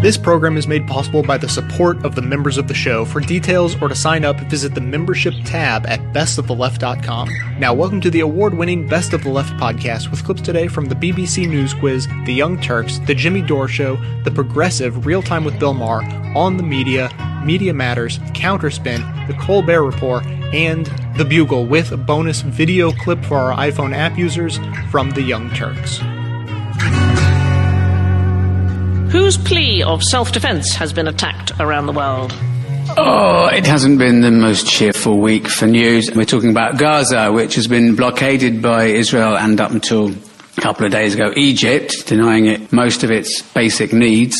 This program is made possible by the support of the members of the show. For details or to sign up, visit the membership tab at bestoftheleft.com. Now, welcome to the award winning Best of the Left podcast with clips today from the BBC News Quiz, The Young Turks, The Jimmy Dore Show, The Progressive, Real Time with Bill Maher, On the Media, Media Matters, Counterspin, The Colbert Report, and The Bugle with a bonus video clip for our iPhone app users from The Young Turks. Whose plea of self defense has been attacked around the world? Oh, it hasn't been the most cheerful week for news. We're talking about Gaza, which has been blockaded by Israel and up until a couple of days ago, Egypt, denying it most of its basic needs.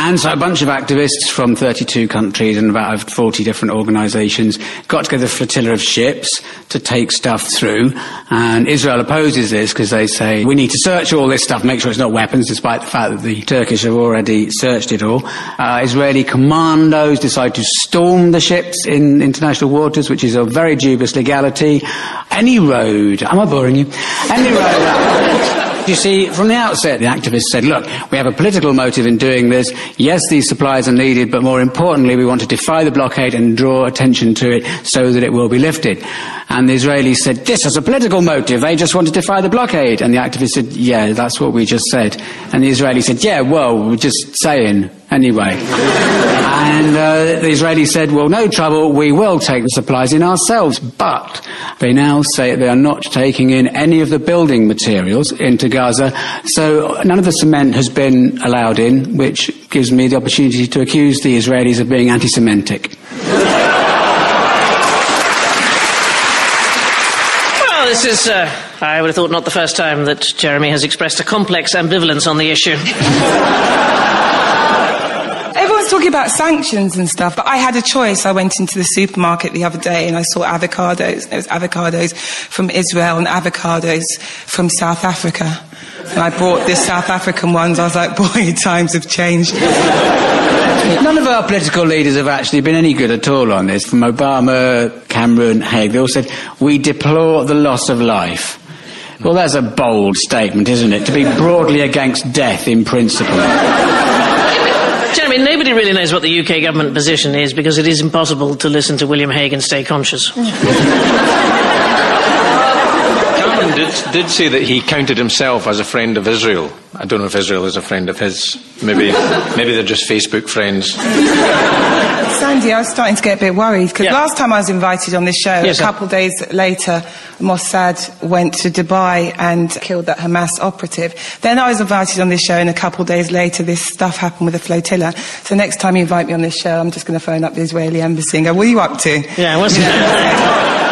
And so a bunch of activists from 32 countries and about 40 different organisations got together a flotilla of ships to take stuff through. And Israel opposes this because they say we need to search all this stuff, make sure it's not weapons, despite the fact that the Turkish have already searched it all. Uh, Israeli commandos decide to storm the ships in international waters, which is a very dubious legality. Any road, am I boring you? Any road. You see, from the outset, the activists said, look, we have a political motive in doing this. Yes, these supplies are needed, but more importantly, we want to defy the blockade and draw attention to it so that it will be lifted. And the Israelis said, this is a political motive. They just want to defy the blockade. And the activists said, yeah, that's what we just said. And the Israelis said, yeah, well, we're just saying anyway. and uh, the Israelis said, well, no trouble, we will take the supplies in ourselves. But they now say they are not taking in any of the building materials into Gaza, so none of the cement has been allowed in, which gives me the opportunity to accuse the Israelis of being anti-Semitic. Well, this is, uh, I would have thought, not the first time that Jeremy has expressed a complex ambivalence on the issue. Talking about sanctions and stuff, but I had a choice. I went into the supermarket the other day and I saw avocados. There was avocados from Israel and avocados from South Africa. And I bought the South African ones. I was like, boy, times have changed. None of our political leaders have actually been any good at all on this. From Obama, Cameron, Hague, they all said, we deplore the loss of life. Well, that's a bold statement, isn't it? To be broadly against death in principle. Jeremy, nobody really knows what the UK government position is because it is impossible to listen to William Hague and stay conscious. Cameron did, did say that he counted himself as a friend of Israel. I don't know if Israel is a friend of his. Maybe, maybe they're just Facebook friends. Sandy, I was starting to get a bit worried because Yeah. last time I was invited on this show, Yes, a couple of days later, Mossad went to Dubai and killed that Hamas operative. Then I was invited on this show, and a couple of days later, this stuff happened with a flotilla. So next time you invite me on this show, I'm just going to phone up the Israeli embassy and go, "What are you up to?" Yeah, what's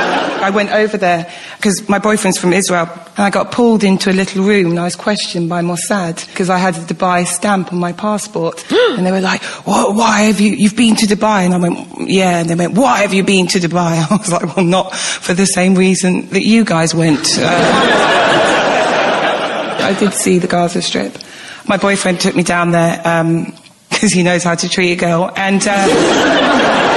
I went over there because my boyfriend's from Israel and I got pulled into a little room and I was questioned by Mossad because I had a Dubai stamp on my passport and they were like, what, why have you, you've been to Dubai? And I went, yeah. And they went, why have you been to Dubai? I was like, well, not for the same reason that you guys went. Uh, I did see the Gaza Strip. My boyfriend took me down there because he knows how to treat a girl and... Uh,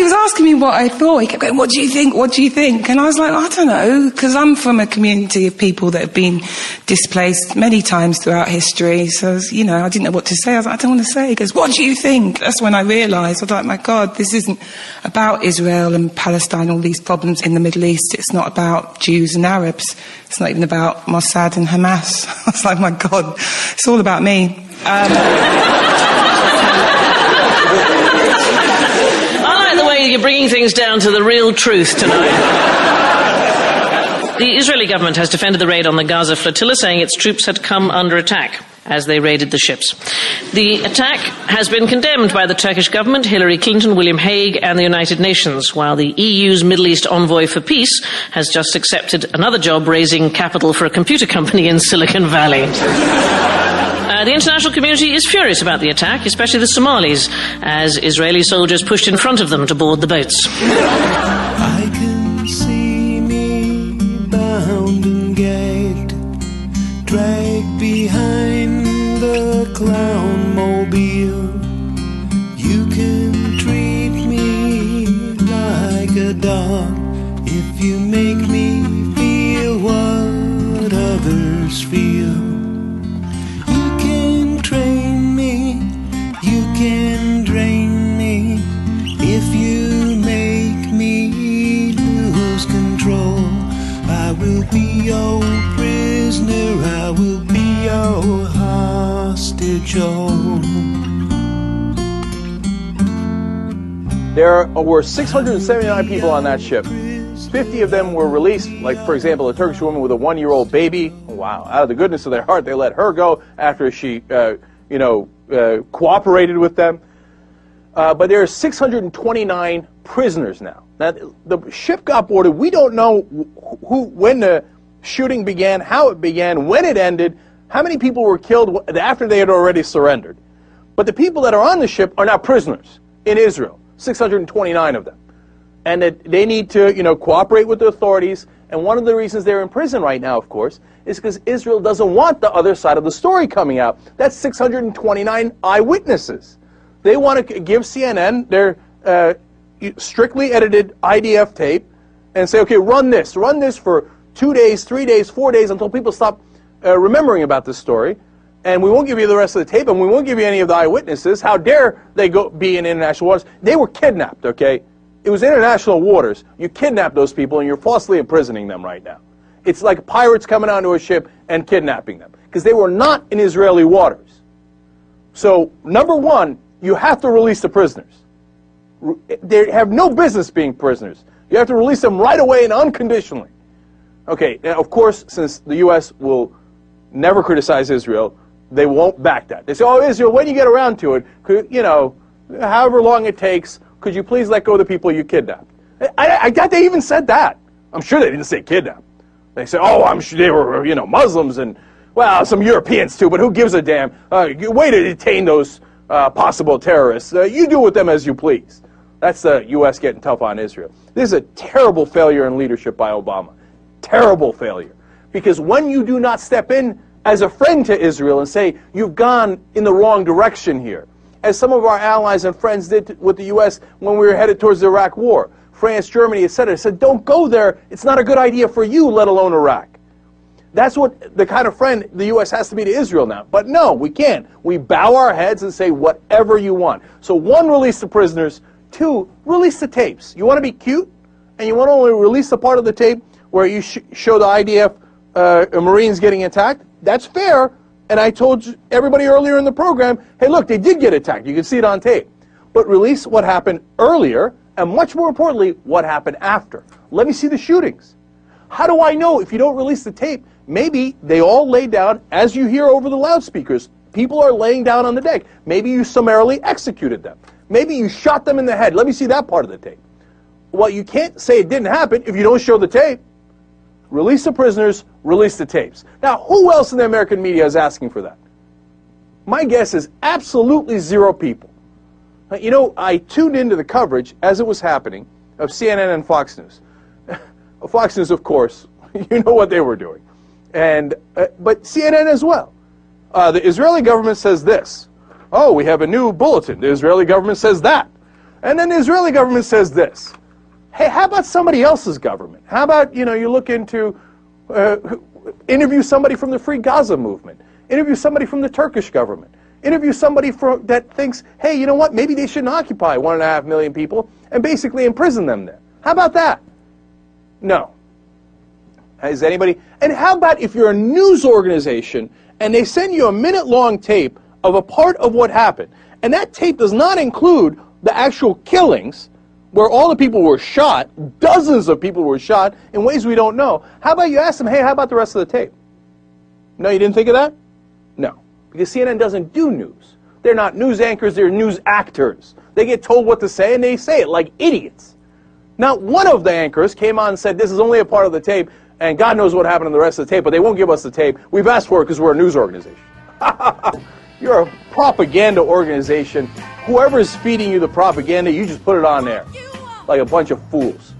he was asking me what I thought. He kept going, What do you think? What do you think? And I was like, I don't know, because I'm from a community of people that have been displaced many times throughout history. So, was, you know, I didn't know what to say. I was like, I don't want to say. He goes, What do you think? That's when I realised. I was like, My God, this isn't about Israel and Palestine, all these problems in the Middle East. It's not about Jews and Arabs. It's not even about Mossad and Hamas. I was like, My God, it's all about me. Um, You're bringing things down to the real truth tonight. The Israeli government has defended the raid on the Gaza flotilla, saying its troops had come under attack as they raided the ships. The attack has been condemned by the Turkish government, Hillary Clinton, William Hague, and the United Nations, while the EU's Middle East envoy for peace has just accepted another job raising capital for a computer company in Silicon Valley. Uh, the international community is furious about the attack, especially the Somalis, as Israeli soldiers pushed in front of them to board the boats. There were 679 people on that ship. 50 of them were released, like, for example, a Turkish woman with a one year old baby. Wow, out of the goodness of their heart, they let her go after she, uh, you know, uh, cooperated with them. Uh, but there are 629 prisoners now. Now, the ship got boarded. We don't know who, when the shooting began, how it began, when it ended, how many people were killed after they had already surrendered. But the people that are on the ship are now prisoners in Israel, 629 of them. And that they need to, you know, cooperate with the authorities. And one of the reasons they're in prison right now, of course, is because Israel doesn't want the other side of the story coming out. That's 629 eyewitnesses. They want to give CNN their uh, strictly edited IDF tape and say, okay, run this, run this for two days, three days, four days until people stop uh, remembering about this story. And we won't give you the rest of the tape, and we won't give you any of the eyewitnesses. How dare they go be in international waters? They were kidnapped. Okay, it was international waters. You kidnapped those people, and you're falsely imprisoning them right now. It's like pirates coming onto a ship and kidnapping them because they were not in Israeli waters. So number one, you have to release the prisoners. They have no business being prisoners. You have to release them right away and unconditionally. Okay, now of course, since the U.S. will never criticize Israel, they won't back that. They say, oh, Israel, when you get around to it, could, you know, however long it takes, could you please let go of the people you kidnapped? I, I doubt they even said that. I'm sure they didn't say kidnap. They said, oh, I'm sure they were, you know, Muslims and, well, some Europeans too, but who gives a damn? Uh, way to detain those uh, possible terrorists. Uh, you do with them as you please. That's the U.S. getting tough on Israel. This is a terrible failure in leadership by Obama. Terrible failure. Because when you do not step in as a friend to Israel and say, you've gone in the wrong direction here, as some of our allies and friends did with the U.S. when we were headed towards the Iraq War, France, Germany, etc., said, don't go there. It's not a good idea for you, let alone Iraq. That's what the kind of friend the U.S. has to be to Israel now. But no, we can't. We bow our heads and say whatever you want. So one, release the prisoners. Two, release the tapes. You want to be cute, and you want to only release the part of the tape where you sh- show the IDF uh, Marines getting attacked. That's fair. And I told everybody earlier in the program, hey, look, they did get attacked. You can see it on tape. But release what happened earlier, and much more importantly, what happened after. Let me see the shootings. How do I know if you don't release the tape? Maybe they all lay down, as you hear over the loudspeakers, people are laying down on the deck. Maybe you summarily executed them. Maybe you shot them in the head. Let me see that part of the tape. Well, you can't say it didn't happen if you don't show the tape. Release the prisoners, release the tapes. Now, who else in the American media is asking for that? My guess is absolutely zero people. You know, I tuned into the coverage as it was happening of CNN and Fox News. Fox News, of course, you know what they were doing, and uh, but CNN as well. Uh, the Israeli government says this. Oh, we have a new bulletin. The Israeli government says that, and then the Israeli government says this. Hey, how about somebody else's government? How about, you know, you look into, uh, interview somebody from the Free Gaza movement, interview somebody from the Turkish government, interview somebody that thinks, hey, you know what, maybe they shouldn't occupy one and a half million people and basically imprison them there. How about that? No. Is anybody? And how about if you're a news organization and they send you a minute long tape of a part of what happened, and that tape does not include the actual killings, where all the people were shot, dozens of people were shot in ways we don't know. How about you ask them, hey, how about the rest of the tape? No, you didn't think of that? No. Because CNN doesn't do news. They're not news anchors, they're news actors. They get told what to say and they say it like idiots. Now, one of the anchors came on and said, this is only a part of the tape, and God knows what happened in the rest of the tape, but they won't give us the tape. We've asked for it because we're a news organization. You're a propaganda organization. Whoever is feeding you the propaganda, you just put it on there like a bunch of fools.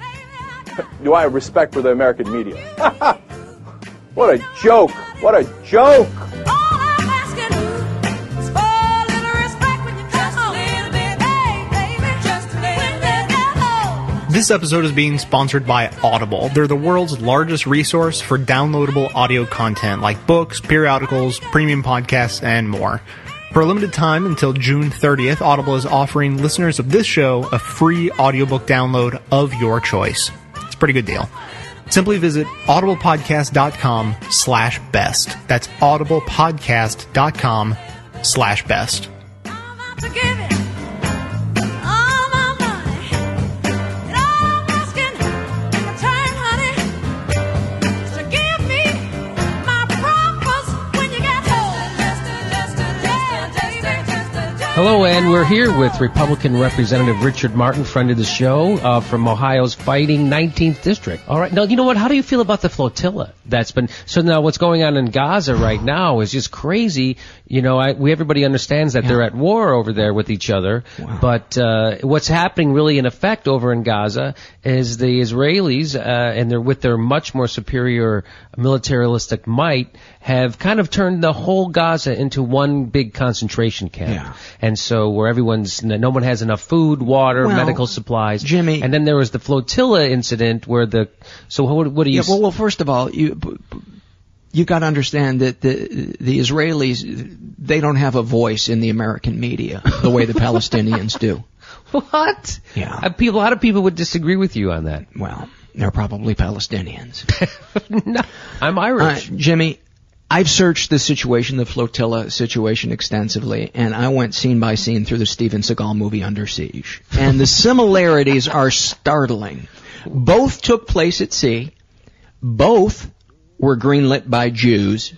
Do I have respect for the American media? what a joke! What a joke! This episode is being sponsored by Audible. They're the world's largest resource for downloadable audio content like books, periodicals, premium podcasts, and more. For a limited time until June 30th, Audible is offering listeners of this show a free audiobook download of your choice. It's a pretty good deal. Simply visit audiblepodcast.com slash best. That's audiblepodcast.com slash best. Hello, and we're here with Republican Representative Richard Martin, friend of the show, uh, from Ohio's fighting 19th District. All right, now you know what? How do you feel about the flotilla that's been? So now, what's going on in Gaza right now is just crazy. You know, I, we everybody understands that they're at war over there with each other, but uh, what's happening really in effect over in Gaza is the Israelis, uh, and they're with their much more superior militaristic might, have kind of turned the whole Gaza into one big concentration camp. Yeah. And so where everyone's, no one has enough food, water, Well, medical supplies. Jimmy- And then there was the flotilla incident where the, so what, what do you, Yeah, well, well, first of all, you you got to understand that the the Israelis they don't have a voice in the American media the way the Palestinians do. what? Yeah. Uh, people, a lot of people would disagree with you on that. Well, they're probably Palestinians. no, I'm Uh, Irish. Jimmy, I've searched the situation, the flotilla situation extensively, and I went scene by scene through the Steven Seagal movie Under Siege. And the similarities are startling. Both took place at sea. Both were greenlit by Jews.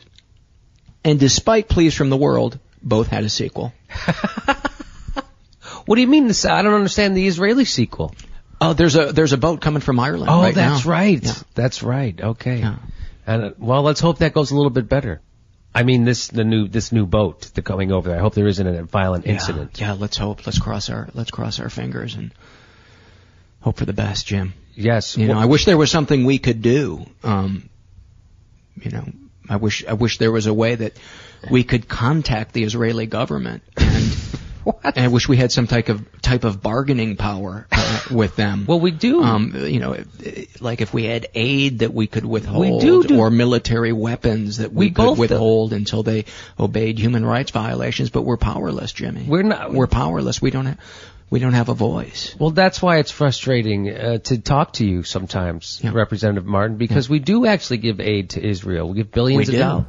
And despite pleas from the world, both had a sequel. what do you mean? This, I don't understand the Israeli sequel. Oh, there's a there's a boat coming from Ireland Oh, right that's now. right. Yeah. That's right. Okay. Yeah. And well, let's hope that goes a little bit better. I mean, this the new this new boat the coming over there. I hope there isn't a violent incident. Yeah, let's hope. Let's cross our let's cross our fingers and hope for the best, Jim. Yes. You know, I wish there was something we could do. Um, you know, I wish I wish there was a way that we could contact the Israeli government and. And I wish we had some type of type of bargaining power uh, with them. Well, we do. Um, you know, like if we had aid that we could withhold, do do- or military weapons that we, We could both do. withhold until they obeyed human rights violations. But we're powerless, Jimmy. We're not- We're powerless. We don't have. We don't have a voice. Well, that's why it's frustrating uh, to talk to you sometimes, Yeah. Representative Martin, because we do actually give aid to Israel. We give billions We of dollars.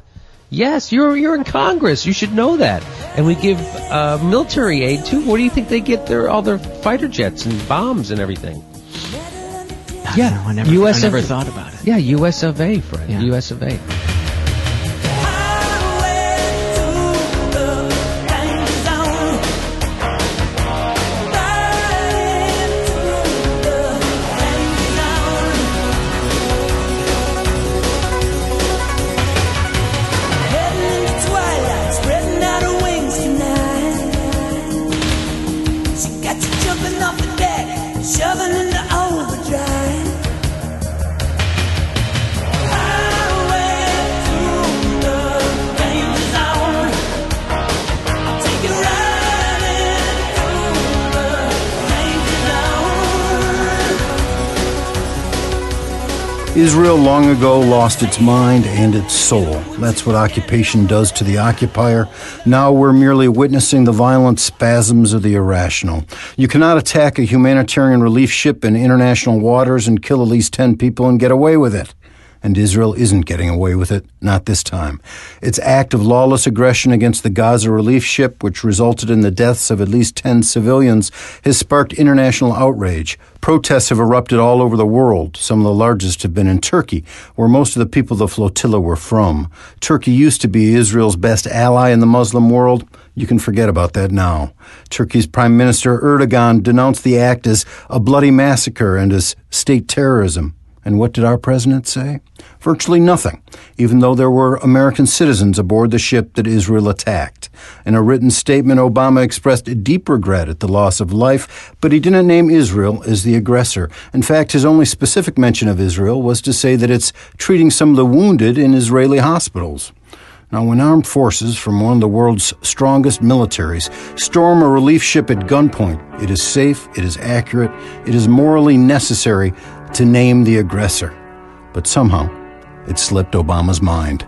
Yes, you're you're in Congress. You should know that. And we give uh, military aid too. Where do you think they get their all their fighter jets and bombs and everything? Yeah, No, I never. US I never of- thought about it. Yeah, U.S. of A. Fred. Yeah. U.S. of A. Israel long ago lost its mind and its soul. That's what occupation does to the occupier. Now we're merely witnessing the violent spasms of the irrational. You cannot attack a humanitarian relief ship in international waters and kill at least 10 people and get away with it. And Israel isn't getting away with it, not this time. Its act of lawless aggression against the Gaza relief ship, which resulted in the deaths of at least 10 civilians, has sparked international outrage. Protests have erupted all over the world. Some of the largest have been in Turkey, where most of the people of the flotilla were from. Turkey used to be Israel's best ally in the Muslim world. You can forget about that now. Turkey's Prime Minister Erdogan denounced the act as a bloody massacre and as state terrorism. And what did our president say? Virtually nothing, even though there were American citizens aboard the ship that Israel attacked. In a written statement, Obama expressed deep regret at the loss of life, but he didn't name Israel as the aggressor. In fact, his only specific mention of Israel was to say that it's treating some of the wounded in Israeli hospitals. Now, when armed forces from one of the world's strongest militaries storm a relief ship at gunpoint, it is safe, it is accurate, it is morally necessary to name the aggressor. But somehow, it slipped Obama's mind.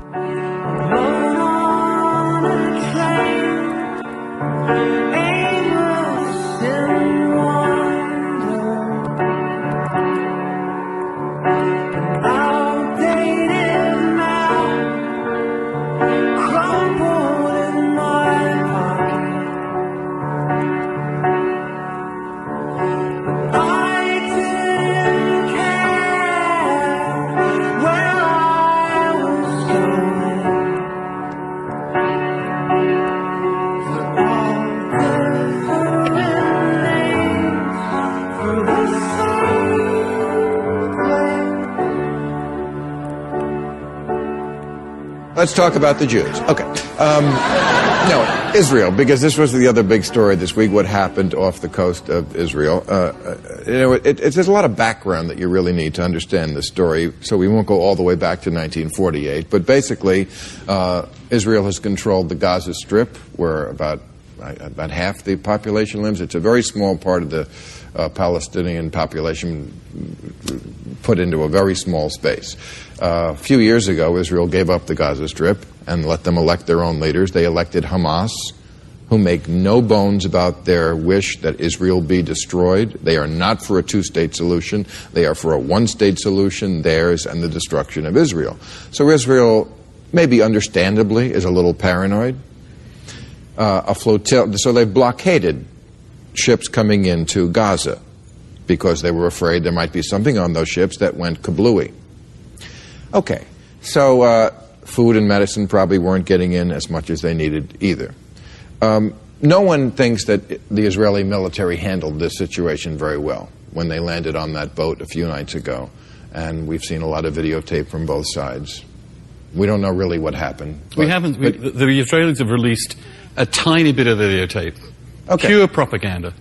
Let's talk about the Jews. Okay. Um, no, Israel, because this was the other big story this week. What happened off the coast of Israel? Uh, uh, you know, it, it, there's a lot of background that you really need to understand the story. So we won't go all the way back to 1948. But basically, uh, Israel has controlled the Gaza Strip, where about about half the population lives. It's a very small part of the uh, Palestinian population put into a very small space. A few years ago, Israel gave up the Gaza Strip and let them elect their own leaders. They elected Hamas, who make no bones about their wish that Israel be destroyed. They are not for a two state solution, they are for a one state solution, theirs and the destruction of Israel. So Israel, maybe understandably, is a little paranoid. Uh, a flotilla, so they've blockaded ships coming into Gaza because they were afraid there might be something on those ships that went kablooey. Okay, so uh, food and medicine probably weren't getting in as much as they needed either. Um, no one thinks that the Israeli military handled this situation very well when they landed on that boat a few nights ago, and we've seen a lot of videotape from both sides. We don't know really what happened. We haven't. We, the, the Israelis have released a tiny bit of videotape. Okay. Pure propaganda.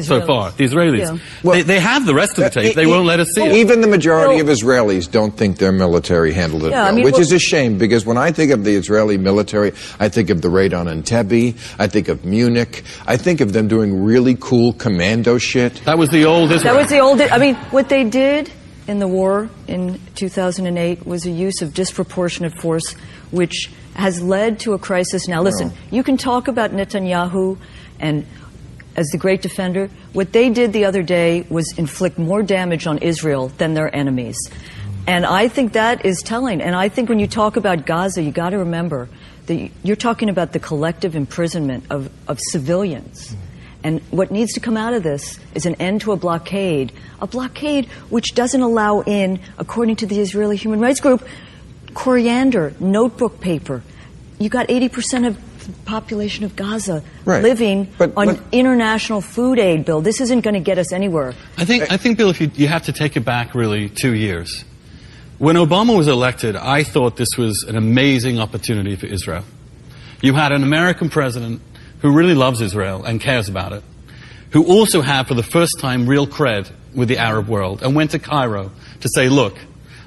The So far, the Israelis. Yeah. they, they have the rest of the uh, tape. They won't let us see it. Even the majority of Israelis don't think their military handled it Yeah, I well, mean, which well- is a shame because when I think of the Israeli military, I think of the raid on Entebbe, I think of Munich, I think of them doing really cool commando shit. That was the old That was the old. I mean, what they did in the war in 2008 was a use of disproportionate force, which has led to a crisis. Now, listen, you can talk about Netanyahu and as the great defender. What they did the other day was inflict more damage on Israel than their enemies. And I think that is telling. And I think when you talk about Gaza, you got to remember that you're talking about the collective imprisonment of, of civilians. And what needs to come out of this is an end to a blockade, a blockade which doesn't allow in, according to the Israeli Human Rights Group, coriander, notebook paper. You got 80% of population of Gaza Right. living But- on but- international food aid bill. This isn't going to get us anywhere. I think, I think, Bill, if you, you have to take it back really two years. When Obama was elected, I thought this was an amazing opportunity for Israel. You had an American president who really loves Israel and cares about it, who also had, for the first time, real cred with the Arab world and went to Cairo to say, look,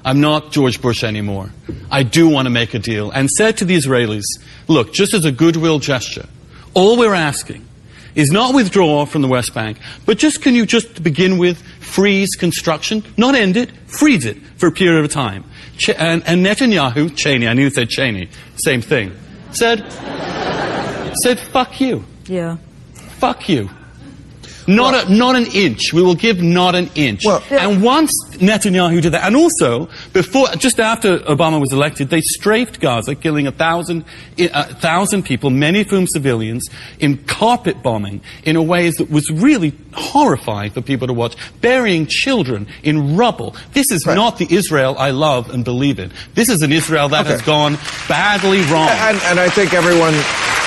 I'm not George Bush anymore. I do want to make a deal. And said to the Israelis, look, just as a goodwill gesture, all we're asking is not withdraw from the West Bank, but just can you just begin with freeze construction, not end it, freeze it for a period of time. Ch- and, and Netanyahu, Cheney, I knew you said Cheney, same thing, said, said fuck you, Yeah. fuck you. Not, a, not an inch. We will give not an inch. and once Netanyahu did that, and also before, just after Obama was elected, they strafed Gaza, killing a thousand, a thousand people, many of whom civilians, in carpet bombing in a way that was really horrifying for people to watch, burying children in rubble. This is not the Israel I love and believe in. This is an Israel that has gone badly wrong. And, and I think everyone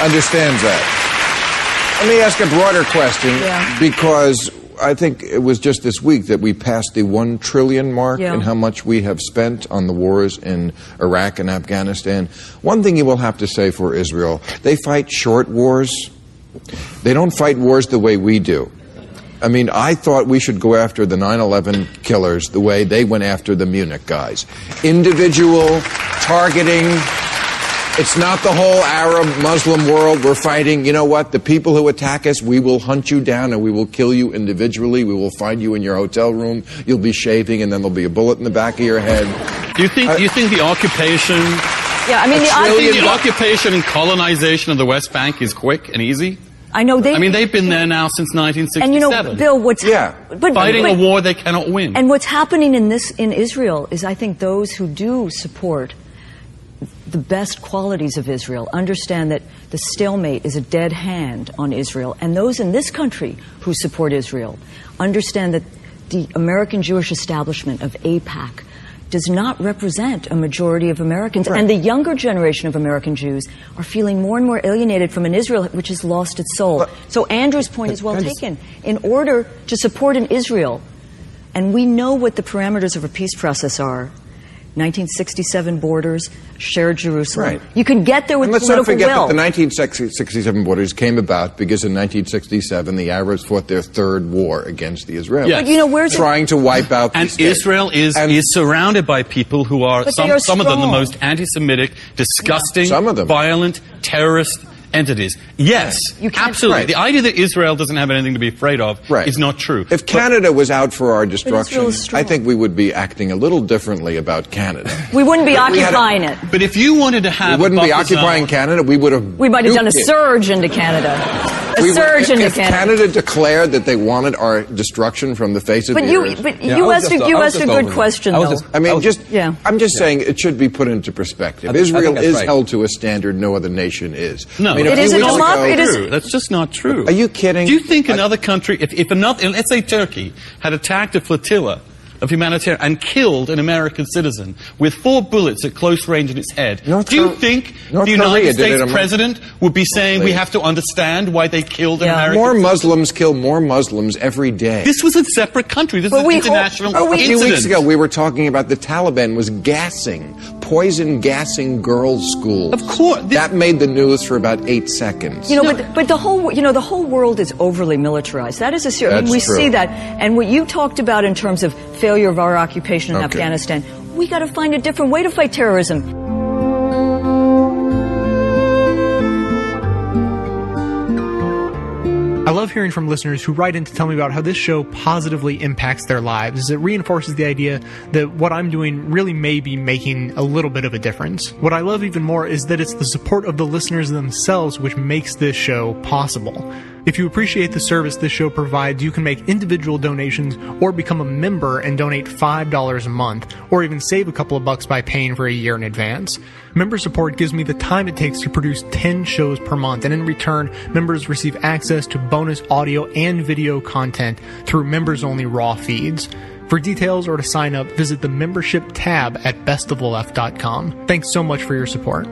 understands that. Let me ask a broader question because I think it was just this week that we passed the one trillion mark Yeah. in how much we have spent on the wars in Iraq and Afghanistan. One thing you will have to say for Israel, they fight short wars. They don't fight wars the way we do. I mean, I thought we should go after the 9 11 killers the way they went after the Munich guys. Individual, targeting. It's not the whole Arab Muslim world we're fighting. You know what? The people who attack us, we will hunt you down and we will kill you individually. We will find you in your hotel room. You'll be shaving and then there'll be a bullet in the back of your head. Do you think? do you think the occupation? Yeah, I mean, the you think the occupation- occupation and colonization of the West Bank is quick and easy? I know they. I mean, they've been there now since 1967. And you know, Bill, what's yeah, but, fighting but- a war they cannot win. And what's happening in this in Israel is, I think, those who do support the best qualities of Israel understand that the stalemate is a dead hand on Israel, and those in this country who support Israel understand that the American Jewish establishment of AIPAC does not represent a majority of Americans. And the younger generation of American Jews are feeling more and more alienated from an Israel which has lost its soul. so Andrew's point is well taken. In order to support an Israel, and we know what the parameters of a peace process are, 1967 borders, shared Jerusalem. Right. You can get there with And let's political not forget will. that the 1967 borders came about because in 1967 the Arabs fought their third war against the Israelis. Yes. But you know, where's it- trying to wipe out And state. Israel is, is surrounded by people who are, some, are some of them, the most anti-Semitic, disgusting, Some of them. violent, terrorist entities. Yes, absolutely. Right. The idea that Israel doesn't have anything to be afraid of is not true. If Canada was out for our destruction, I think we would be acting a little differently about Canada. we wouldn't be If we a- occupying it. But if you wanted to have we wouldn't a be occupying zone- Canada. We would have. We might have done a nuked it. surge into Canada. A We would- surge into if Canada. Canada declared that they wanted our destruction from the face of But the you- earth. but Yeah, you I was asked a- just- you I was asked a just good over- question, I was though. just- I mean, I was- just. Yeah. I'm just saying it should be put into perspective. Think- Israel is right. held to a standard no other nation is. No, I mean, a it few is a weeks democ- ago- it is- True. That's just not true. Are you kidding? Do you think another country, if, if another, let's say Turkey, had attacked a flotilla of humanitarian and killed an American citizen with four bullets at close range in its head, do you think North the United Korea States president would be saying we have to understand why they killed an American More Muslims kill more Muslims every day. This was a separate country. This But is an we- international Oh, a few weeks ago, we were talking about the Taliban was gassing, poison gassing girls' schools. Of course, that made the news for about eight seconds. You know, but but the whole you know the whole world is overly militarized. That is a serious. That's we true. see that, and what you talked about in terms of failure of our occupation in Okay. Afghanistan, we got to find a different way to fight terrorism. I love hearing from listeners who write in to tell me about how this show positively impacts their lives, as it reinforces the idea that what I'm doing really may be making a little bit of a difference. What I love even more is that it's the support of the listeners themselves which makes this show possible. If you appreciate the service this show provides, you can make individual donations or become a member and donate $5 a month, or even save a couple of bucks by paying for a year in advance. Member support gives me the time it takes to produce 10 shows per month, and in return, members receive access to bonus audio and video content through members only raw feeds. For details or to sign up, visit the membership tab at bestoftheleft.com. Thanks so much for your support.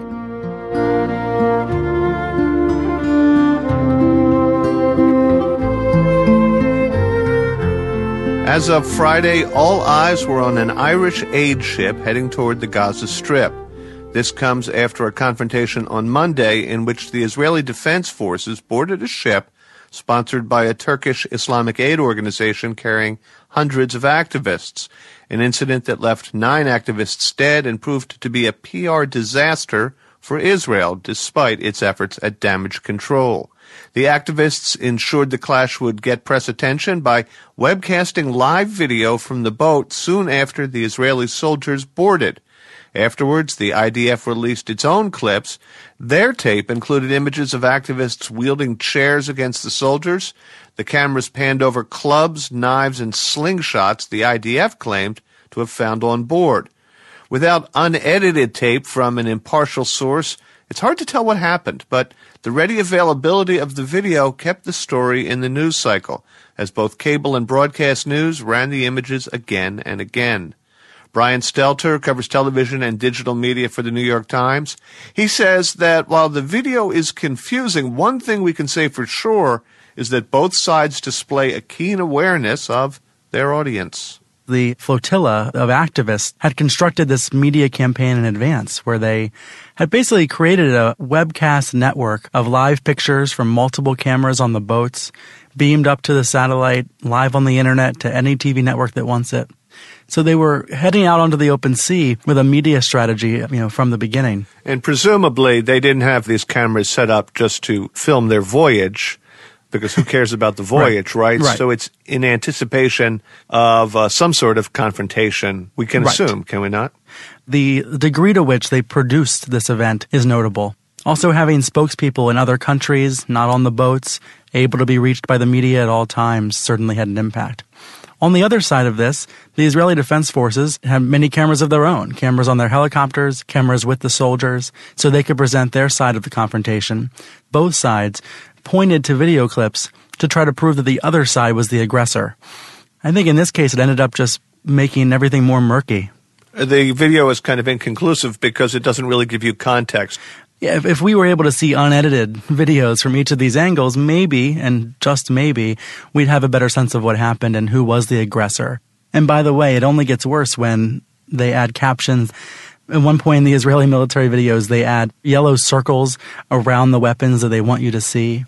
As of Friday, all eyes were on an Irish aid ship heading toward the Gaza Strip. This comes after a confrontation on Monday in which the Israeli Defense Forces boarded a ship sponsored by a Turkish Islamic aid organization carrying hundreds of activists, an incident that left nine activists dead and proved to be a PR disaster for Israel despite its efforts at damage control. The activists ensured the clash would get press attention by webcasting live video from the boat soon after the Israeli soldiers boarded. Afterwards, the IDF released its own clips. Their tape included images of activists wielding chairs against the soldiers. The cameras panned over clubs, knives, and slingshots the IDF claimed to have found on board. Without unedited tape from an impartial source, it's hard to tell what happened, but the ready availability of the video kept the story in the news cycle, as both cable and broadcast news ran the images again and again. Brian Stelter covers television and digital media for the New York Times. He says that while the video is confusing, one thing we can say for sure is that both sides display a keen awareness of their audience. the flotilla of activists had constructed this media campaign in advance where they had basically created a webcast network of live pictures from multiple cameras on the boats, beamed up to the satellite, live on the internet to any TV network that wants it. So they were heading out onto the open sea with a media strategy, you know, from the beginning. And presumably they didn't have these cameras set up just to film their voyage, because who cares about the voyage, right? Right. So it's in anticipation of uh, some sort of confrontation, we can Right. assume, can we not? The degree to which they produced this event is notable. Also, having spokespeople in other countries, not on the boats, able to be reached by the media at all times, certainly had an impact. On the other side of this, the Israeli Defense Forces had many cameras of their own cameras on their helicopters, cameras with the soldiers, so they could present their side of the confrontation. Both sides pointed to video clips to try to prove that the other side was the aggressor. I think in this case, it ended up just making everything more murky. The video is kind of inconclusive because it doesn't really give you context. Yeah, if, if we were able to see unedited videos from each of these angles, maybe, and just maybe, we'd have a better sense of what happened and who was the aggressor. And by the way, it only gets worse when They add captions. At one point in the Israeli military videos, they add yellow circles around the weapons that they want you to see.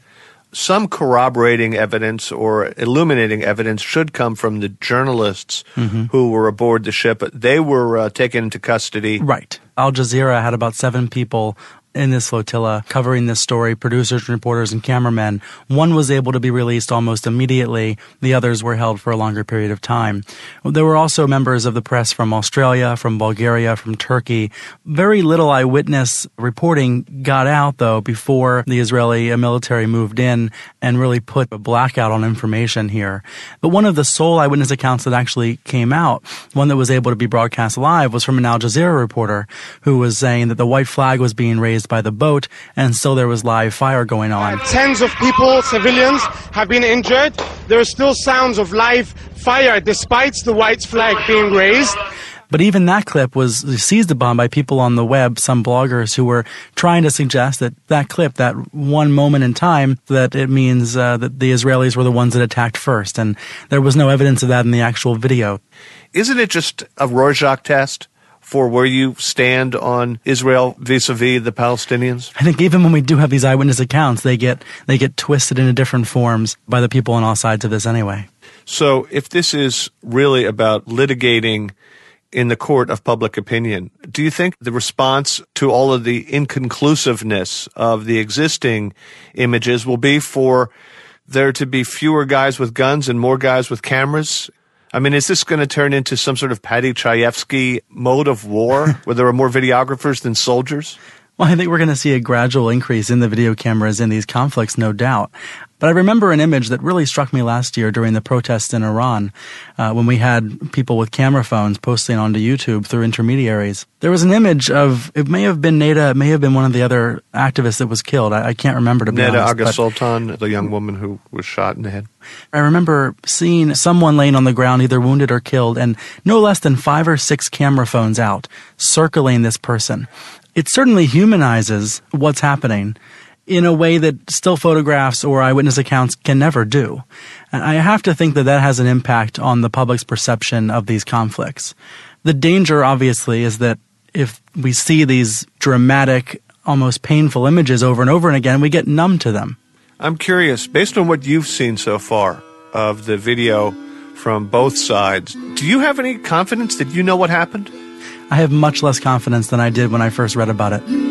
Some corroborating evidence or illuminating evidence should come from the journalists Mhm. who were aboard the ship. They were uh, taken into custody. Right. Al Jazeera had about seven people in this flotilla covering this story producers, reporters, and cameramen. One was able to be released almost immediately, the others were held for a longer period of time. There were also members of the press from Australia, from Bulgaria, from Turkey. Very little eyewitness reporting got out, though, before the Israeli military moved in and really put a blackout on information here. But one of the sole eyewitness accounts that actually came out, one that was able to be broadcast live, was from an Al Jazeera reporter who was saying that the white flag was being raised by the boat and so there was live fire going on. Tens of people, civilians, have been injured. There are still sounds of live fire despite the white flag being raised. But even that clip was seized upon by people on the web, some bloggers who were trying to suggest that that clip, that one moment in time, that it means uh, that the Israelis were the ones that attacked first. And there was no evidence of that in the actual video. Isn't it just a Rorschach test for where you stand on Israel vis-a-vis the Palestinians? I think even when we do have these eyewitness accounts, they get they get twisted into different forms by the people on all sides of this anyway. So if this is really about litigating in the court of public opinion, do you think the response to all of the inconclusiveness of the existing images will be for there to be fewer guys with guns and more guys with cameras? I mean, is this going to turn into some sort of Paddy Chayefsky mode of war where there are more videographers than soldiers? Well, I think we're going to see a gradual increase in the video cameras in these conflicts, no doubt. But I remember an image that really struck me last year during the protests in Iran, uh, when we had people with camera phones posting onto YouTube through intermediaries. There was an image of, it may have been Neda, it may have been one of the other activists that was killed. I, I can't remember to be Neda honest. Aga Sultan, the young woman who was shot in the head. I remember seeing someone laying on the ground, either wounded or killed, and no less than five or six camera phones out, circling this person. It certainly humanizes what's happening in a way that still photographs or eyewitness accounts can never do. And I have to think that that has an impact on the public's perception of these conflicts. The danger, obviously, is that if we see these dramatic, almost painful images over and over and again, we get numb to them. I'm curious, based on what you've seen so far of the video from both sides, do you have any confidence that you know what happened? I have much less confidence than I did when I first read about it.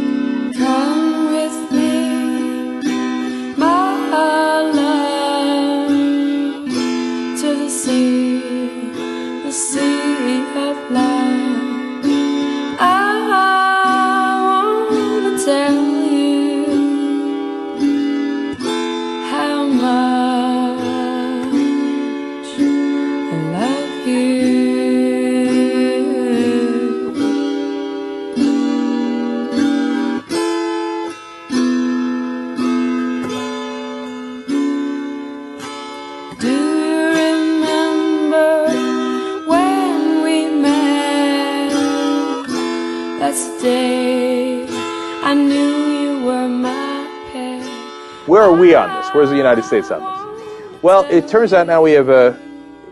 Where's the United States on this? Well, it turns out now we have a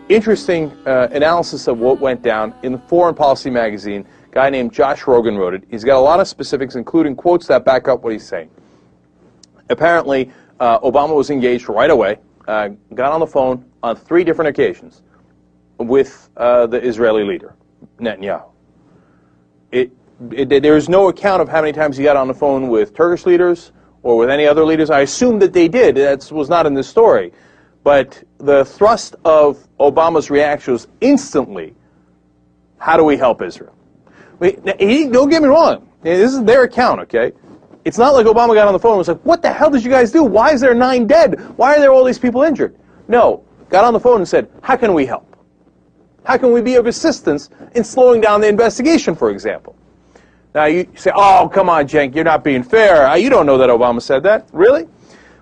interesting uh, analysis of what went down in the Foreign Policy magazine. A guy named Josh Rogin wrote it. He's got a lot of specifics, including quotes that back up what he's saying. Apparently, uh, Obama was engaged right away, uh, got on the phone on three different occasions with uh, the Israeli leader, Netanyahu. It, it, there is no account of how many times he got on the phone with Turkish leaders or with any other leaders. I assume that they did. That was not in this story. But the thrust of Obama's reaction was instantly, how do we help Israel? Now, he, don't get me wrong. This is their account, okay? It's not like Obama got on the phone and was like, what the hell did you guys do? Why is there nine dead? Why are there all these people injured? No, got on the phone and said, how can we help? How can we be of assistance in slowing down the investigation, for example? Now you say, oh, come on, Cenk, you're not being fair. Uh, You don't know that Obama said that. Really?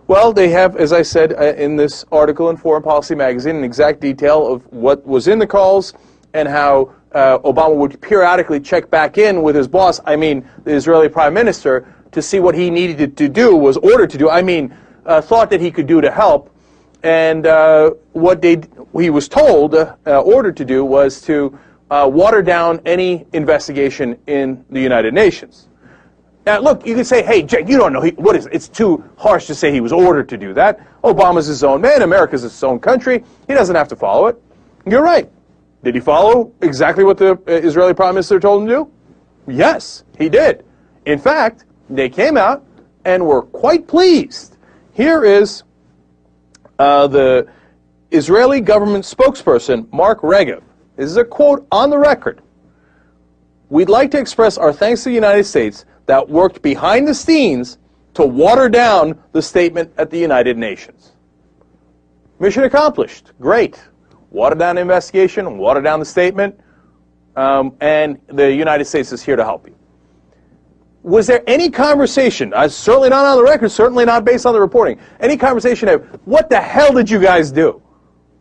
Well, they have, as I said uh, in this article in Foreign Policy magazine, an exact detail of what was in the calls and how uh, Obama would periodically check back in with his boss, I mean, the Israeli prime minister, to see what he needed to do, was ordered to do, I mean, uh, thought that he could do to help. And uh, what they, he was told, uh, ordered to do, was to uh, water down any investigation in the United Nations. Now, look, you can say, hey, Cenk, you don't know. He, what is it? It's too harsh to say he was ordered to do that. Obama's his own man. America's his own country. He doesn't have to follow it. You're right. Did he follow exactly what the uh, Israeli Prime Minister told him to do? Yes, he did. In fact, they came out and were quite pleased. Here is uh, the Israeli government spokesperson, Mark Regev. This is a quote on the record. We'd like to express our thanks to the United States that worked behind the scenes to water down the statement at the United Nations. Mission accomplished. Great. Water down the investigation, water down the statement, um, and the United States is here to help you. Was there any conversation, uh, certainly not on the record, certainly not based on the reporting, any conversation of what the hell did you guys do?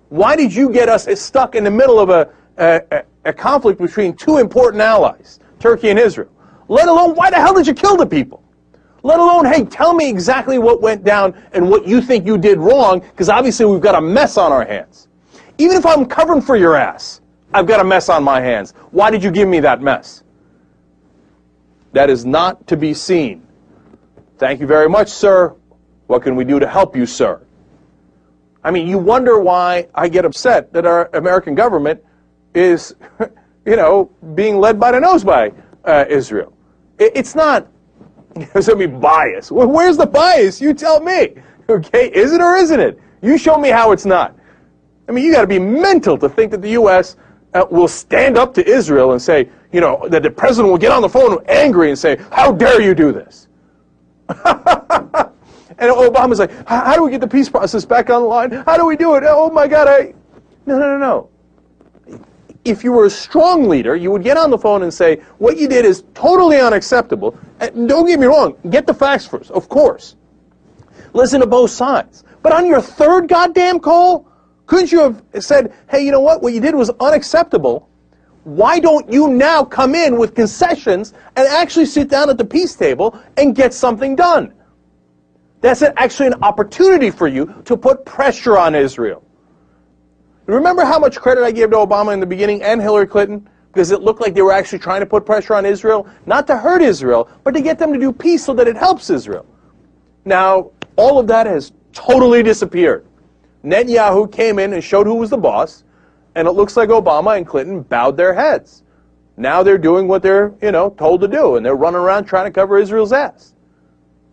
Why did you get us stuck in the middle of a, a, a conflict between two important allies, Turkey and Israel? Let alone, why the hell did you kill the people? Let alone, hey, tell me exactly what went down and what you think you did wrong, because obviously we've got a mess on our hands. Even if I'm covering for your ass, I've got a mess on my hands. Why did you give me that mess? That is not to be seen. Thank you very much, sir. What can we do to help you, sir? I mean, you wonder why I get upset that our American government is, you know, being led by the nose by uh, Israel. It, it's not, there's going to be bias. Well, where's the bias? You tell me. Okay, is it or isn't it? You show me how it's not. I mean, you got to be mental to think that the U.S. Uh, will stand up to Israel and say, you know, that the president will get on the phone angry and say, how dare you do this? And Obama's like, how do we get the peace process back online? How do we do it? Oh my God, I. No, no, no, no. If you were a strong leader, you would get on the phone and say, what you did is totally unacceptable. And don't get me wrong, get the facts first, of course. Listen to both sides. But on your third goddamn call, couldn't you have said, hey, you know what? What you did was unacceptable. Why don't you now come in with concessions and actually sit down at the peace table and get something done? That's actually an opportunity for you to put pressure on Israel. Remember how much credit I gave to Obama in the beginning and Hillary Clinton? Because it looked like they were actually trying to put pressure on Israel, not to hurt Israel, but to get them to do peace so that it helps Israel. Now, all of that has totally disappeared. Netanyahu came in and showed who was the boss, and it looks like Obama and Clinton bowed their heads. Now they're doing what they're, you know, told to do, and they're running around trying to cover Israel's ass.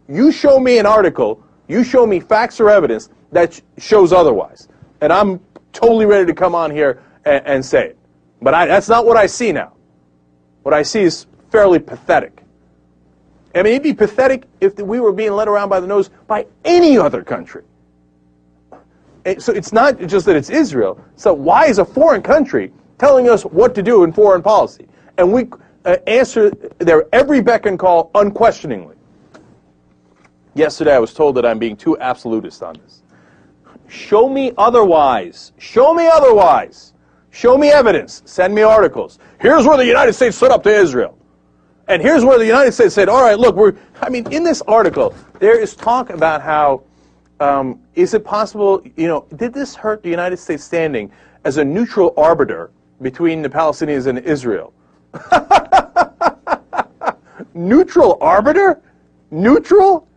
You show me an article, you show me facts or evidence that sh- shows otherwise. And I'm totally ready to come on here and, and say it. But I, that's not what I see now. What I see is fairly pathetic. I mean, it'd be pathetic if we were being led around by the nose by any other country. So it's not just that it's Israel. So why is a foreign country telling us what to do in foreign policy? And we uh, answer their every beck and call unquestioningly. Yesterday I was told that I'm being too absolutist on this. Show me otherwise. Show me otherwise. Show me evidence. Send me articles. Here's where the United States stood up to Israel. And here's where the United States said, all right, look, we're, I mean, in this article, there is talk about how, um, is it possible, you know, did this hurt the United States standing as a neutral arbiter between the Palestinians and Israel? neutral arbiter? Neutral?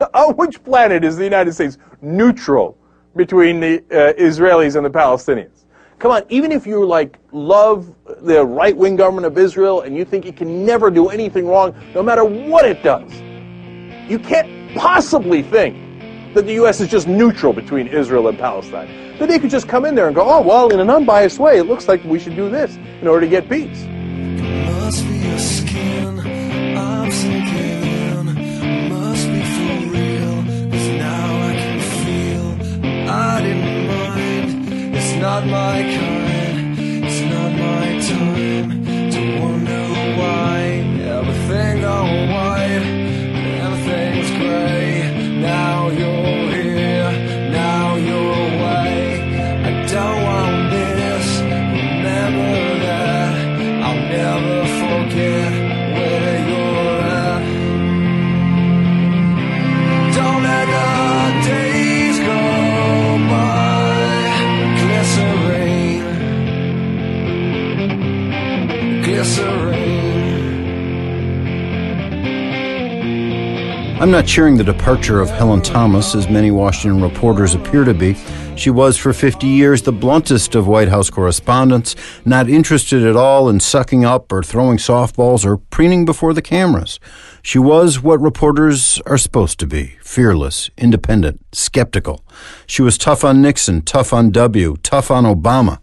on which planet is the United States neutral between the uh, Israelis and the Palestinians? Come on, even if you like love the right-wing government of Israel and you think it can never do anything wrong, no matter what it does, you can't possibly think that the U.S. is just neutral between Israel and Palestine. That they could just come in there and go, oh, well, in an unbiased way, it looks like we should do this in order to get peace. My kind. I'm not cheering the departure of Helen Thomas, as many Washington reporters appear to be. She was for 50 years the bluntest of White House correspondents, not interested at all in sucking up or throwing softballs or preening before the cameras. She was what reporters are supposed to be fearless, independent, skeptical. She was tough on Nixon, tough on W, tough on Obama.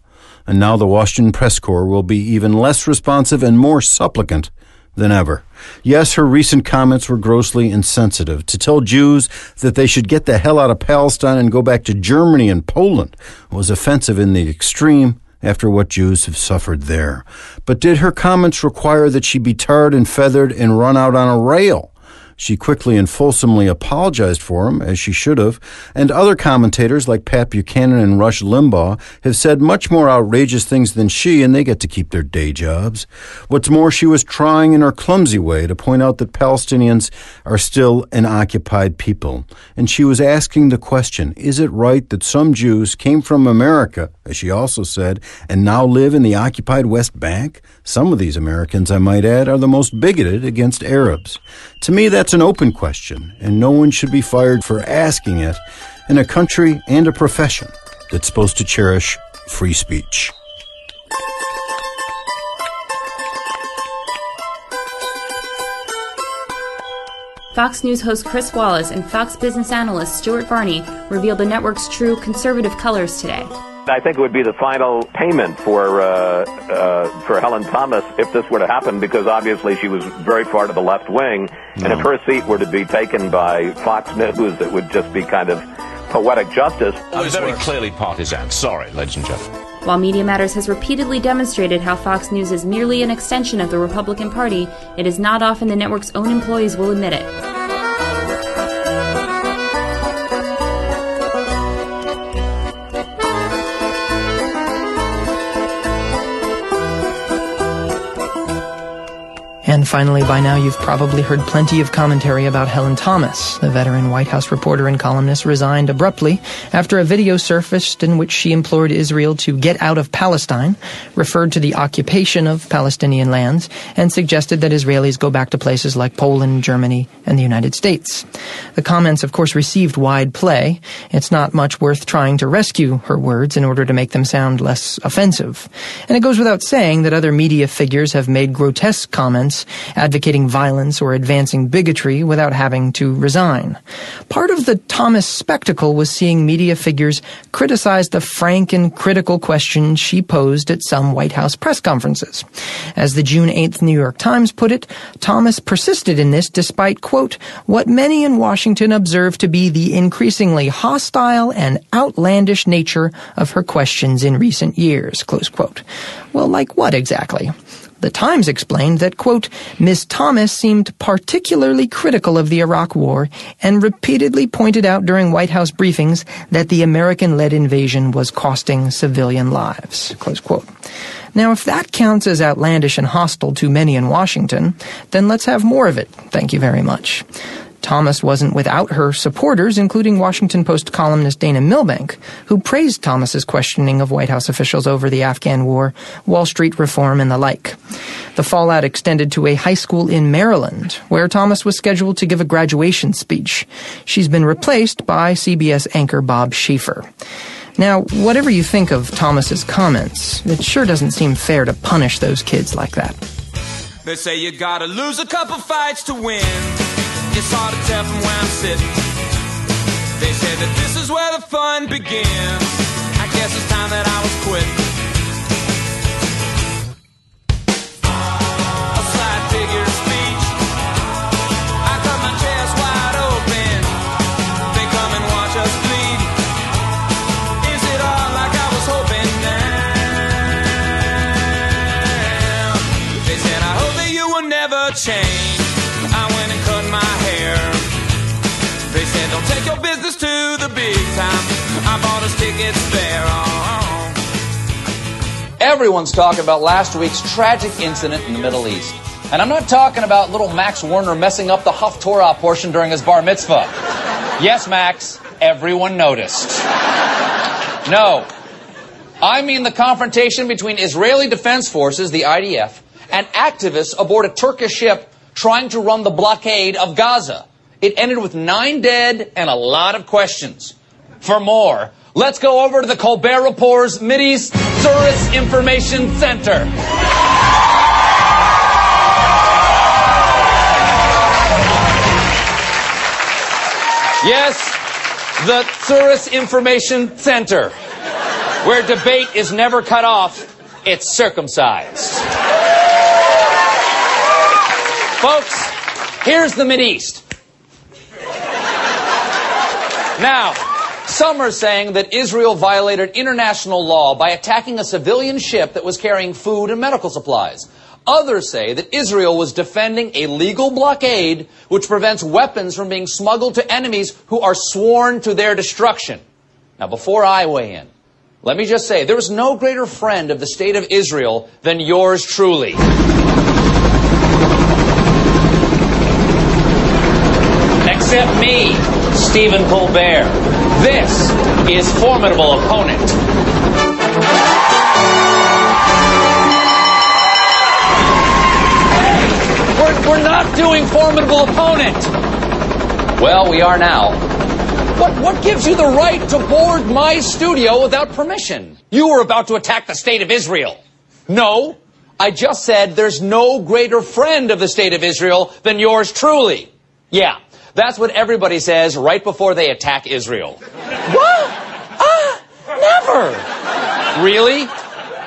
And now the Washington press corps will be even less responsive and more supplicant than ever. Yes, her recent comments were grossly insensitive. To tell Jews that they should get the hell out of Palestine and go back to Germany and Poland was offensive in the extreme after what Jews have suffered there. But did her comments require that she be tarred and feathered and run out on a rail? She quickly and fulsomely apologized for him, as she should have, and other commentators like Pat Buchanan and Rush Limbaugh have said much more outrageous things than she, and they get to keep their day jobs. What's more, she was trying in her clumsy way to point out that Palestinians are still an occupied people, and she was asking the question, is it right that some Jews came from America, as she also said, and now live in the occupied West Bank? Some of these Americans, I might add, are the most bigoted against Arabs. To me, that's an open question, and no one should be fired for asking it in a country and a profession that's supposed to cherish free speech. Fox News host Chris Wallace and Fox business analyst Stuart Varney revealed the network's true conservative colors today. I think it would be the final payment for uh, uh, for Helen Thomas if this were to happen, because obviously she was very far to the left wing, and if her seat were to be taken by Fox News, it would just be kind of poetic justice. I was very clearly partisan. Sorry, ladies and gentlemen. While Media Matters has repeatedly demonstrated how Fox News is merely an extension of the Republican Party, it is not often the network's own employees will admit it. And finally, by now you've probably heard plenty of commentary about Helen Thomas. The veteran White House reporter and columnist resigned abruptly after a video surfaced in which she implored Israel to get out of Palestine, referred to the occupation of Palestinian lands, and suggested that Israelis go back to places like Poland, Germany, and the United States. The comments, of course, received wide play. It's not much worth trying to rescue her words in order to make them sound less offensive. And it goes without saying that other media figures have made grotesque comments advocating violence or advancing bigotry without having to resign. Part of the Thomas spectacle was seeing media figures criticize the frank and critical questions she posed at some White House press conferences. As the June 8th New York Times put it, Thomas persisted in this despite, quote, what many in Washington observed to be the increasingly hostile and outlandish nature of her questions in recent years, close quote. Well, like what exactly? The Times explained that, quote, Ms. Thomas seemed particularly critical of the Iraq War and repeatedly pointed out during White House briefings that the American-led invasion was costing civilian lives, close quote. Now, if that counts as outlandish and hostile to many in Washington, then let's have more of it. Thank you very much. Thomas wasn't without her supporters, including Washington Post columnist Dana Milbank, who praised Thomas's questioning of White House officials over the Afghan war, Wall Street reform, and the like. The fallout extended to a high school in Maryland, where Thomas was scheduled to give a graduation speech. She's been replaced by CBS anchor Bob Schieffer. Now, whatever you think of Thomas's comments, it sure doesn't seem fair to punish those kids like that. They say you gotta lose a couple fights to win. It's hard to tell from where I'm sitting. They say that this is where the fun begins. I guess it's time that I was quit. I bought us tickets there. Everyone's talking about last week's tragic incident in the Middle East. And I'm not talking about little Max Werner messing up the Haftorah portion during his bar mitzvah. Yes, Max, everyone noticed. No. I mean the confrontation between Israeli Defense Forces, the IDF, and activists aboard a Turkish ship trying to run the blockade of Gaza. It ended with nine dead and a lot of questions. For more, let's go over to the Colbert Report's Mideast Tourist Information Center. Yes, the Tourist Information Center, where debate is never cut off, it's circumcised. Folks, here's the Mideast. Now, some are saying that Israel violated international law by attacking a civilian ship that was carrying food and medical supplies. Others say that Israel was defending a legal blockade which prevents weapons from being smuggled to enemies who are sworn to their destruction. Now, before I weigh in, let me just say there is no greater friend of the state of Israel than yours truly. Except me, Stephen Colbert. This is Formidable Opponent. We're, we're not doing Formidable Opponent. Well, we are now. What, what gives you the right to board my studio without permission? You were about to attack the state of Israel. No, I just said there's no greater friend of the state of Israel than yours truly. Yeah, that's what everybody says right before they attack Israel. What? Ah, never. Really?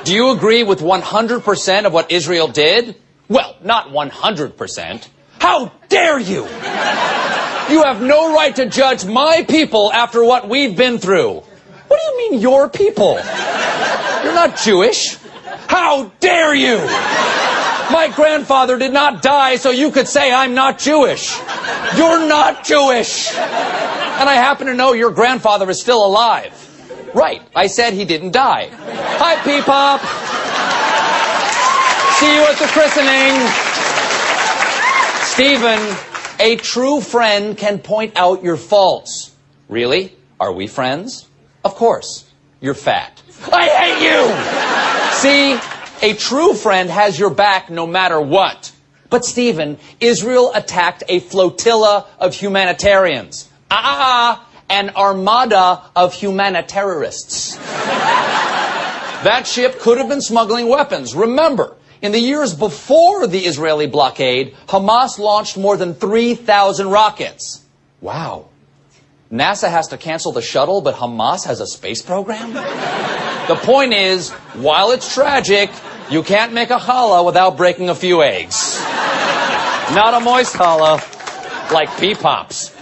Do you agree with 100% of what Israel did? Well, not 100%. How dare you? You have no right to judge my people after what we've been through. What do you mean, your people? You're not Jewish. How dare you? My grandfather did not die so you could say I'm not Jewish. You're not Jewish. And I happen to know your grandfather is still alive. Right, I said he didn't die. Hi, Peepop. See you at the christening. Stephen, a true friend can point out your faults. Really? Are we friends? Of course. You're fat. I hate you! See, a true friend has your back no matter what. But Stephen, Israel attacked a flotilla of humanitarians. Ah, an armada of humanaterrorists. that ship could have been smuggling weapons. Remember, in the years before the Israeli blockade, Hamas launched more than 3,000 rockets. Wow. NASA has to cancel the shuttle, but Hamas has a space program? the point is, while it's tragic, you can't make a challah without breaking a few eggs. Not a moist challah, like pea pops.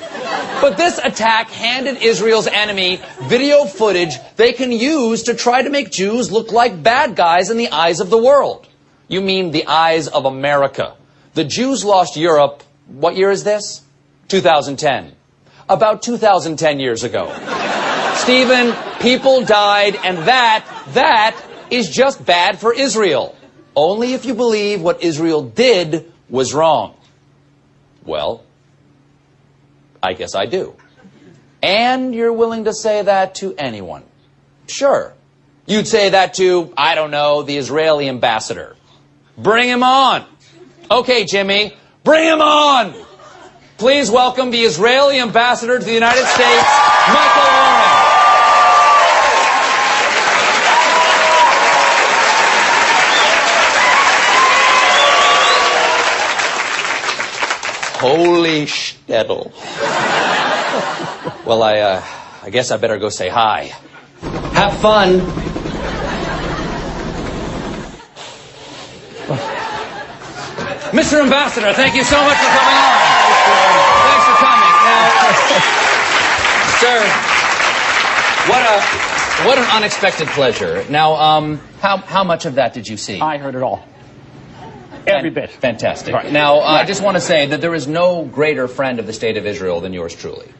But this attack handed Israel's enemy video footage they can use to try to make Jews look like bad guys in the eyes of the world. You mean the eyes of America. The Jews lost Europe, what year is this? 2010. About 2010 years ago. Stephen, people died, and that, that is just bad for Israel. Only if you believe what Israel did was wrong. Well, I guess I do. And you're willing to say that to anyone. Sure. You'd say that to, I don't know, the Israeli ambassador. Bring him on. Okay, Jimmy, bring him on. Please welcome the Israeli ambassador to the United States, Michael Oren. Holy shtetl. well, I, uh, I guess I better go say hi. Have fun. Mr. Ambassador, thank you so much for coming on. Thanks for coming. Now, sir, what a what an unexpected pleasure. Now, um, how how much of that did you see? I heard it all. Every bit. Fantastic. Right. Now, uh, I just want to say that there is no greater friend of the state of Israel than yours truly.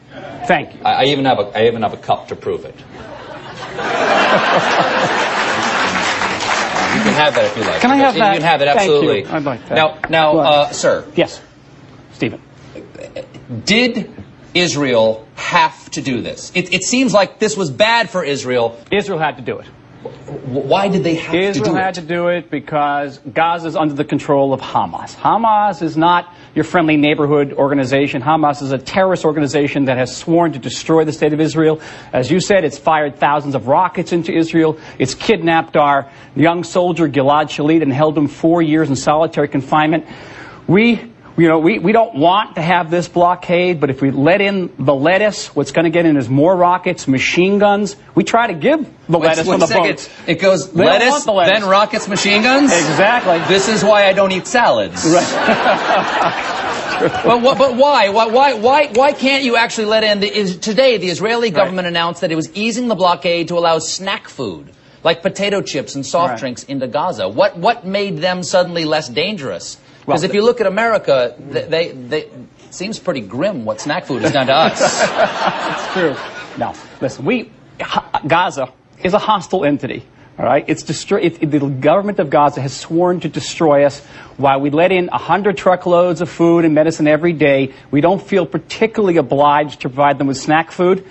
Thank you. I, I even have a I even have a cup to prove it. You can have that if you like. Can I have you that? You can have it absolutely. Thank you. I'd like that. Now, now, uh, sir. Yes, Stephen. Did Israel have to do this? It, it seems like this was bad for Israel. Israel had to do it. Why did they have to do it? Israel had to do it because Gaza is under the control of Hamas. Hamas is not your friendly neighborhood organization. Hamas is a terrorist organization that has sworn to destroy the state of Israel. As you said, it's fired thousands of rockets into Israel. It's kidnapped our young soldier Gilad Shalit and held him four years in solitary confinement. We you know, we, we don't want to have this blockade, but if we let in the lettuce, what's going to get in is more rockets, machine guns. We try to give the lettuce wait from the boats. It goes lettuce, the lettuce. then rockets, machine guns? Exactly. This is why I don't eat salads. Right. but, but why? why? Why? Why? Why can't you actually let in? The, is, today, the Israeli government announced that it was easing the blockade to allow snack food, like potato chips and soft Right. drinks, into Gaza. What? What made them suddenly less dangerous? Because Well, if you look at America, they, they, they it seems pretty grim what snack food has done to us. it's true. Now, listen, we Gaza is a hostile entity. All right, it's destroy. It, it- the government of Gaza has sworn to destroy us. While we let in hundred truckloads of food and medicine every day, we don't feel particularly obliged to provide them with snack food.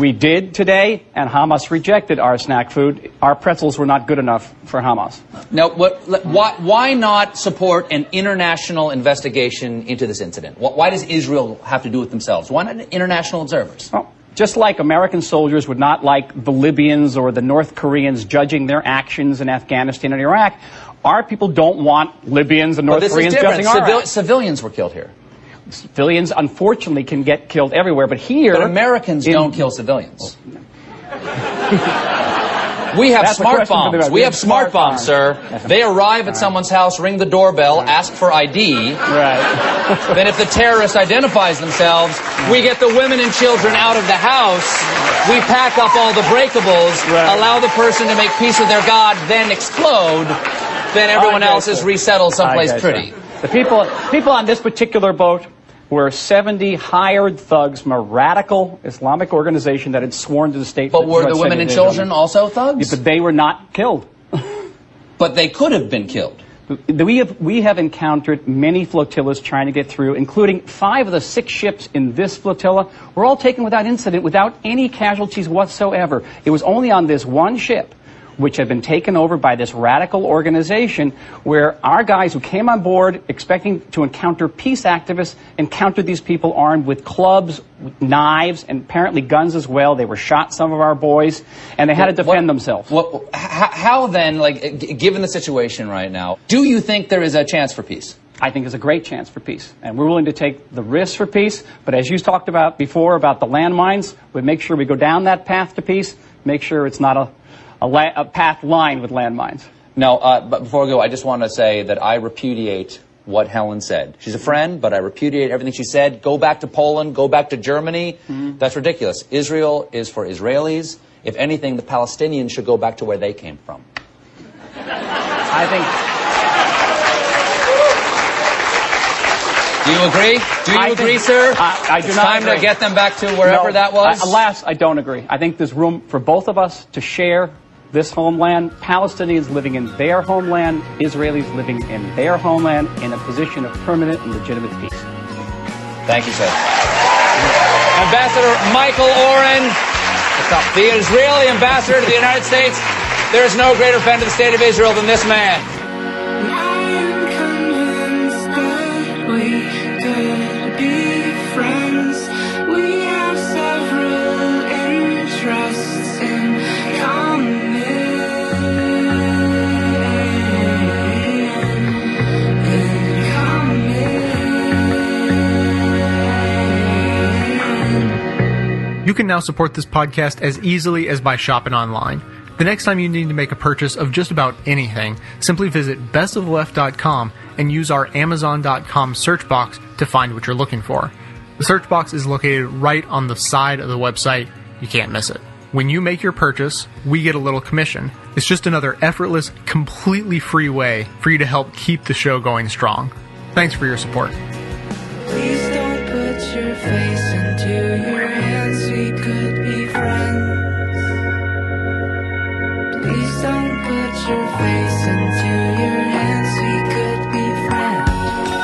We did today, and Hamas rejected our snack food. Our pretzels were not good enough for Hamas. Now, what, why, why not support an international investigation into this incident? Why does Israel have to do it themselves? Why not international observers? Well, just like American soldiers would not like the Libyans or the North Koreans judging their actions in Afghanistan and Iraq, our people don't want Libyans and North Koreans judging our Civil- actions. civilians were killed here. Civilians, unfortunately, can get killed everywhere, but here... But Americans in- don't kill civilians. We have That's smart question for the- bombs. We have smart bombs, sir. They arrive at someone's house, ring the doorbell, ask for ID. Right. then if the terrorist identifies themselves, we get the women and children out of the house. We pack up all the breakables, allow the person to make peace with their God, then explode. Then everyone else get is resettled someplace pretty. you. The people, people on this particular boat were 70 hired thugs from a radical Islamic organization that had sworn to the state. But were the women and children also thugs? But they were not killed. But they could have been killed. We have, we have encountered many flotillas trying to get through, including five of the six ships in this flotilla were all taken without incident, without any casualties whatsoever. It was only on this one ship, which had been taken over by this radical organization, where our guys who came on board expecting to encounter peace activists encountered these people armed with clubs, with knives, and apparently guns as well. They were shot, some of our boys, and they had to defend themselves. What, h- how then, like, g- given the situation right now, do you think there is a chance for peace? I think is a great chance for peace. And we're willing to take the risk for peace. But as you talked about before about the landmines, we make sure we go down that path to peace, make sure it's not a, a, la- a path lined with landmines. No, uh, but before I go, I just want to say that I repudiate what Helen said. She's a friend, but I repudiate everything she said. Go back to Poland, go back to Germany. That's ridiculous. Israel is for Israelis. If anything, the Palestinians should go back to where they came from. I think. Do you agree? Do you I agree, think- sir? I, I do it's not time agree. to get them back to wherever No, that was. I- alas, I don't agree. I think there's room for both of us to share this homeland. Palestinians living in their homeland, Israelis living in their homeland in a position of permanent and legitimate peace. Thank you, sir. Ambassador Michael Oren, the Israeli ambassador to the United States. There is no greater friend of the state of Israel than this man. You can now support this podcast as easily as by shopping online. The next time you need to make a purchase of just about anything, simply visit bestoftheleft.com and use our amazon.com search box to find what you're looking for. The search box is located right on the side of the website. You can't miss it. When you make your purchase, we get a little commission. It's just another effortless, completely free way for you to help keep the show going strong. Thanks for your support.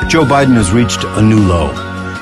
Joe Biden has reached a new low.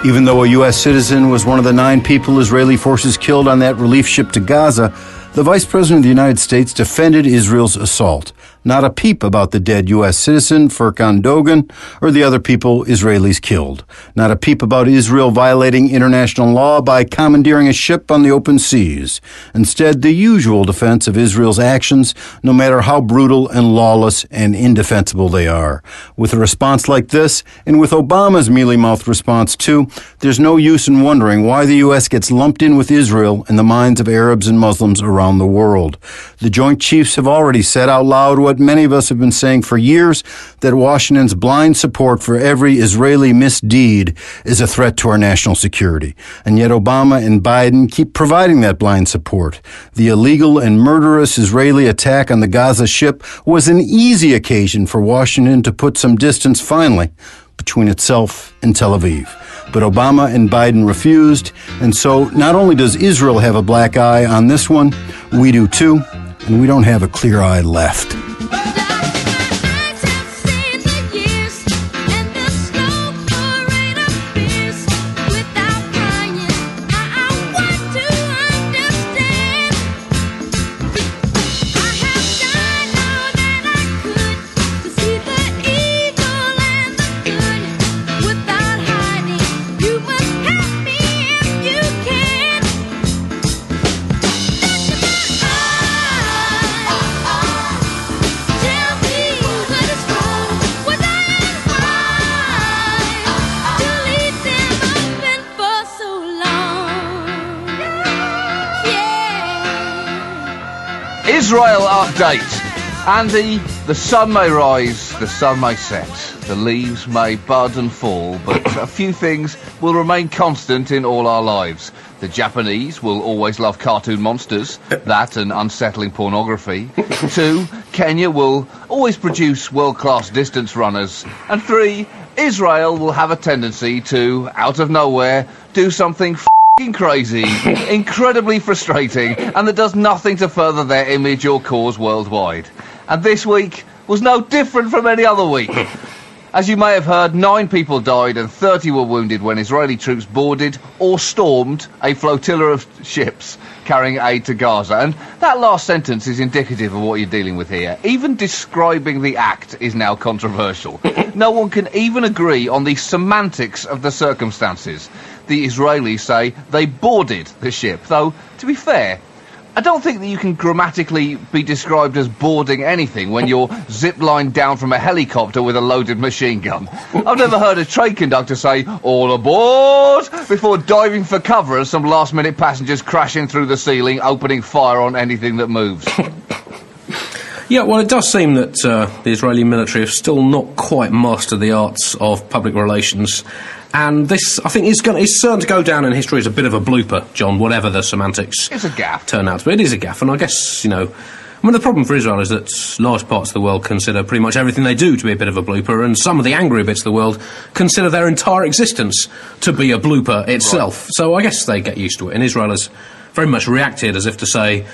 Even though a U.S. citizen was one of the nine people Israeli forces killed on that relief ship to Gaza, The Vice President of the United States defended Israel's assault. Not a peep about the dead U.S. citizen Furkan Dogan or the other people Israelis killed. Not a peep about Israel violating international law by commandeering a ship on the open seas. Instead, the usual defense of Israel's actions, no matter how brutal and lawless and indefensible they are. With a response like this, and with Obama's mealy-mouthed response too, there's no use in wondering why the U.S. gets lumped in with Israel in the minds of Arabs and Muslims around the world. The Joint Chiefs have already said out loud what many of us have been saying for years, that Washington's blind support for every Israeli misdeed is a threat to our national security. And yet Obama and Biden keep providing that blind support. The illegal and murderous Israeli attack on the Gaza ship was an easy occasion for Washington to put some distance finally between itself and Tel Aviv. But Obama and Biden refused, and so not only does Israel have a black eye on this one, we do too, and we don't have a clear eye left. Bye. Israel update. Andy, the sun may rise, the sun may set, the leaves may bud and fall, but a few things will remain constant in all our lives. The Japanese will always love cartoon monsters, that and unsettling pornography. Two, Kenya will always produce world-class distance runners. And three, Israel will have a tendency to, out of nowhere, do something crazy, incredibly frustrating, and that does nothing to further their image or cause worldwide. And this week was no different from any other week. As you may have heard, nine people died and 30 were wounded when Israeli troops boarded or stormed a flotilla of ships carrying aid to Gaza. And that last sentence is indicative of what you're dealing with here. Even describing the act is now controversial. no one can even agree on the semantics of the circumstances. The Israelis say they boarded the ship, though, to be fair, I don't think that you can grammatically be described as boarding anything when you're zip-lined down from a helicopter with a loaded machine gun. I've never heard a train conductor say, all aboard, before diving for cover as some last-minute passengers crashing through the ceiling, opening fire on anything that moves. Yeah, well, it does seem that uh, the Israeli military have still not quite mastered the arts of public relations. And this, I think, is, going, is certain to go down in history as a bit of a blooper, John, whatever the semantics It's a gaffe. turn out to be. It is a gaffe, and I guess, you know, I mean, the problem for Israel is that large parts of the world consider pretty much everything they do to be a bit of a blooper, and some of the angry bits of the world consider their entire existence to be a blooper itself. So I guess they get used to it, and Israel has very much reacted as if to say,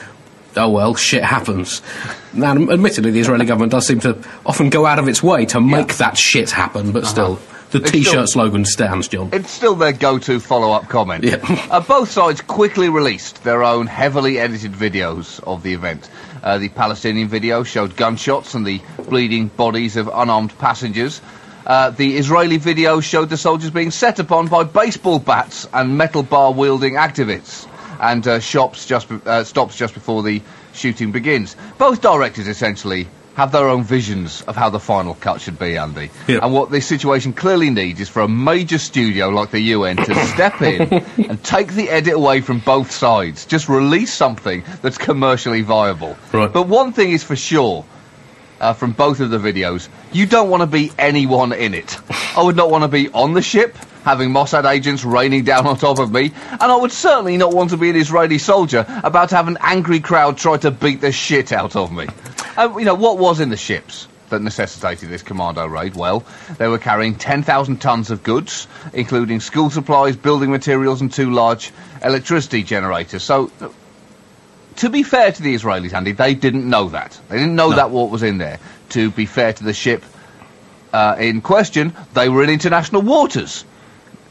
oh well, shit happens. Now, admittedly, the Israeli government does seem to often go out of its way to make that shit happen, but uh-huh. still, the It's t-shirt still- slogan stands, John. It's still their go-to follow-up comment. Yeah. uh, both sides quickly released their own heavily edited videos of the event. Uh, the Palestinian video showed gunshots and the bleeding bodies of unarmed passengers. Uh, the Israeli video showed the soldiers being set upon by baseball bats and metal bar wielding activists, and uh, shops just uh, stops just before the shooting begins. Both directors essentially have their own visions of how the final cut should be, Andy. And what this situation clearly needs is for a major studio like the UN to step in and take the edit away from both sides. Just release something that's commercially viable. Right. But one thing is for sure. Uh, from both of the videos, you don't want to be anyone in it. I would not want to be on the ship, having Mossad agents raining down on top of me, and I would certainly not want to be an Israeli soldier about to have an angry crowd try to beat the shit out of me. Uh, you know, what was in the ships that necessitated this commando raid? Well, they were carrying 10,000 tons of goods, including school supplies, building materials, and two large electricity generators. So, to be fair to the Israelis, Andy, they didn't know that. They didn't know that what was in there. To be fair to the ship uh, in question, they were in international waters.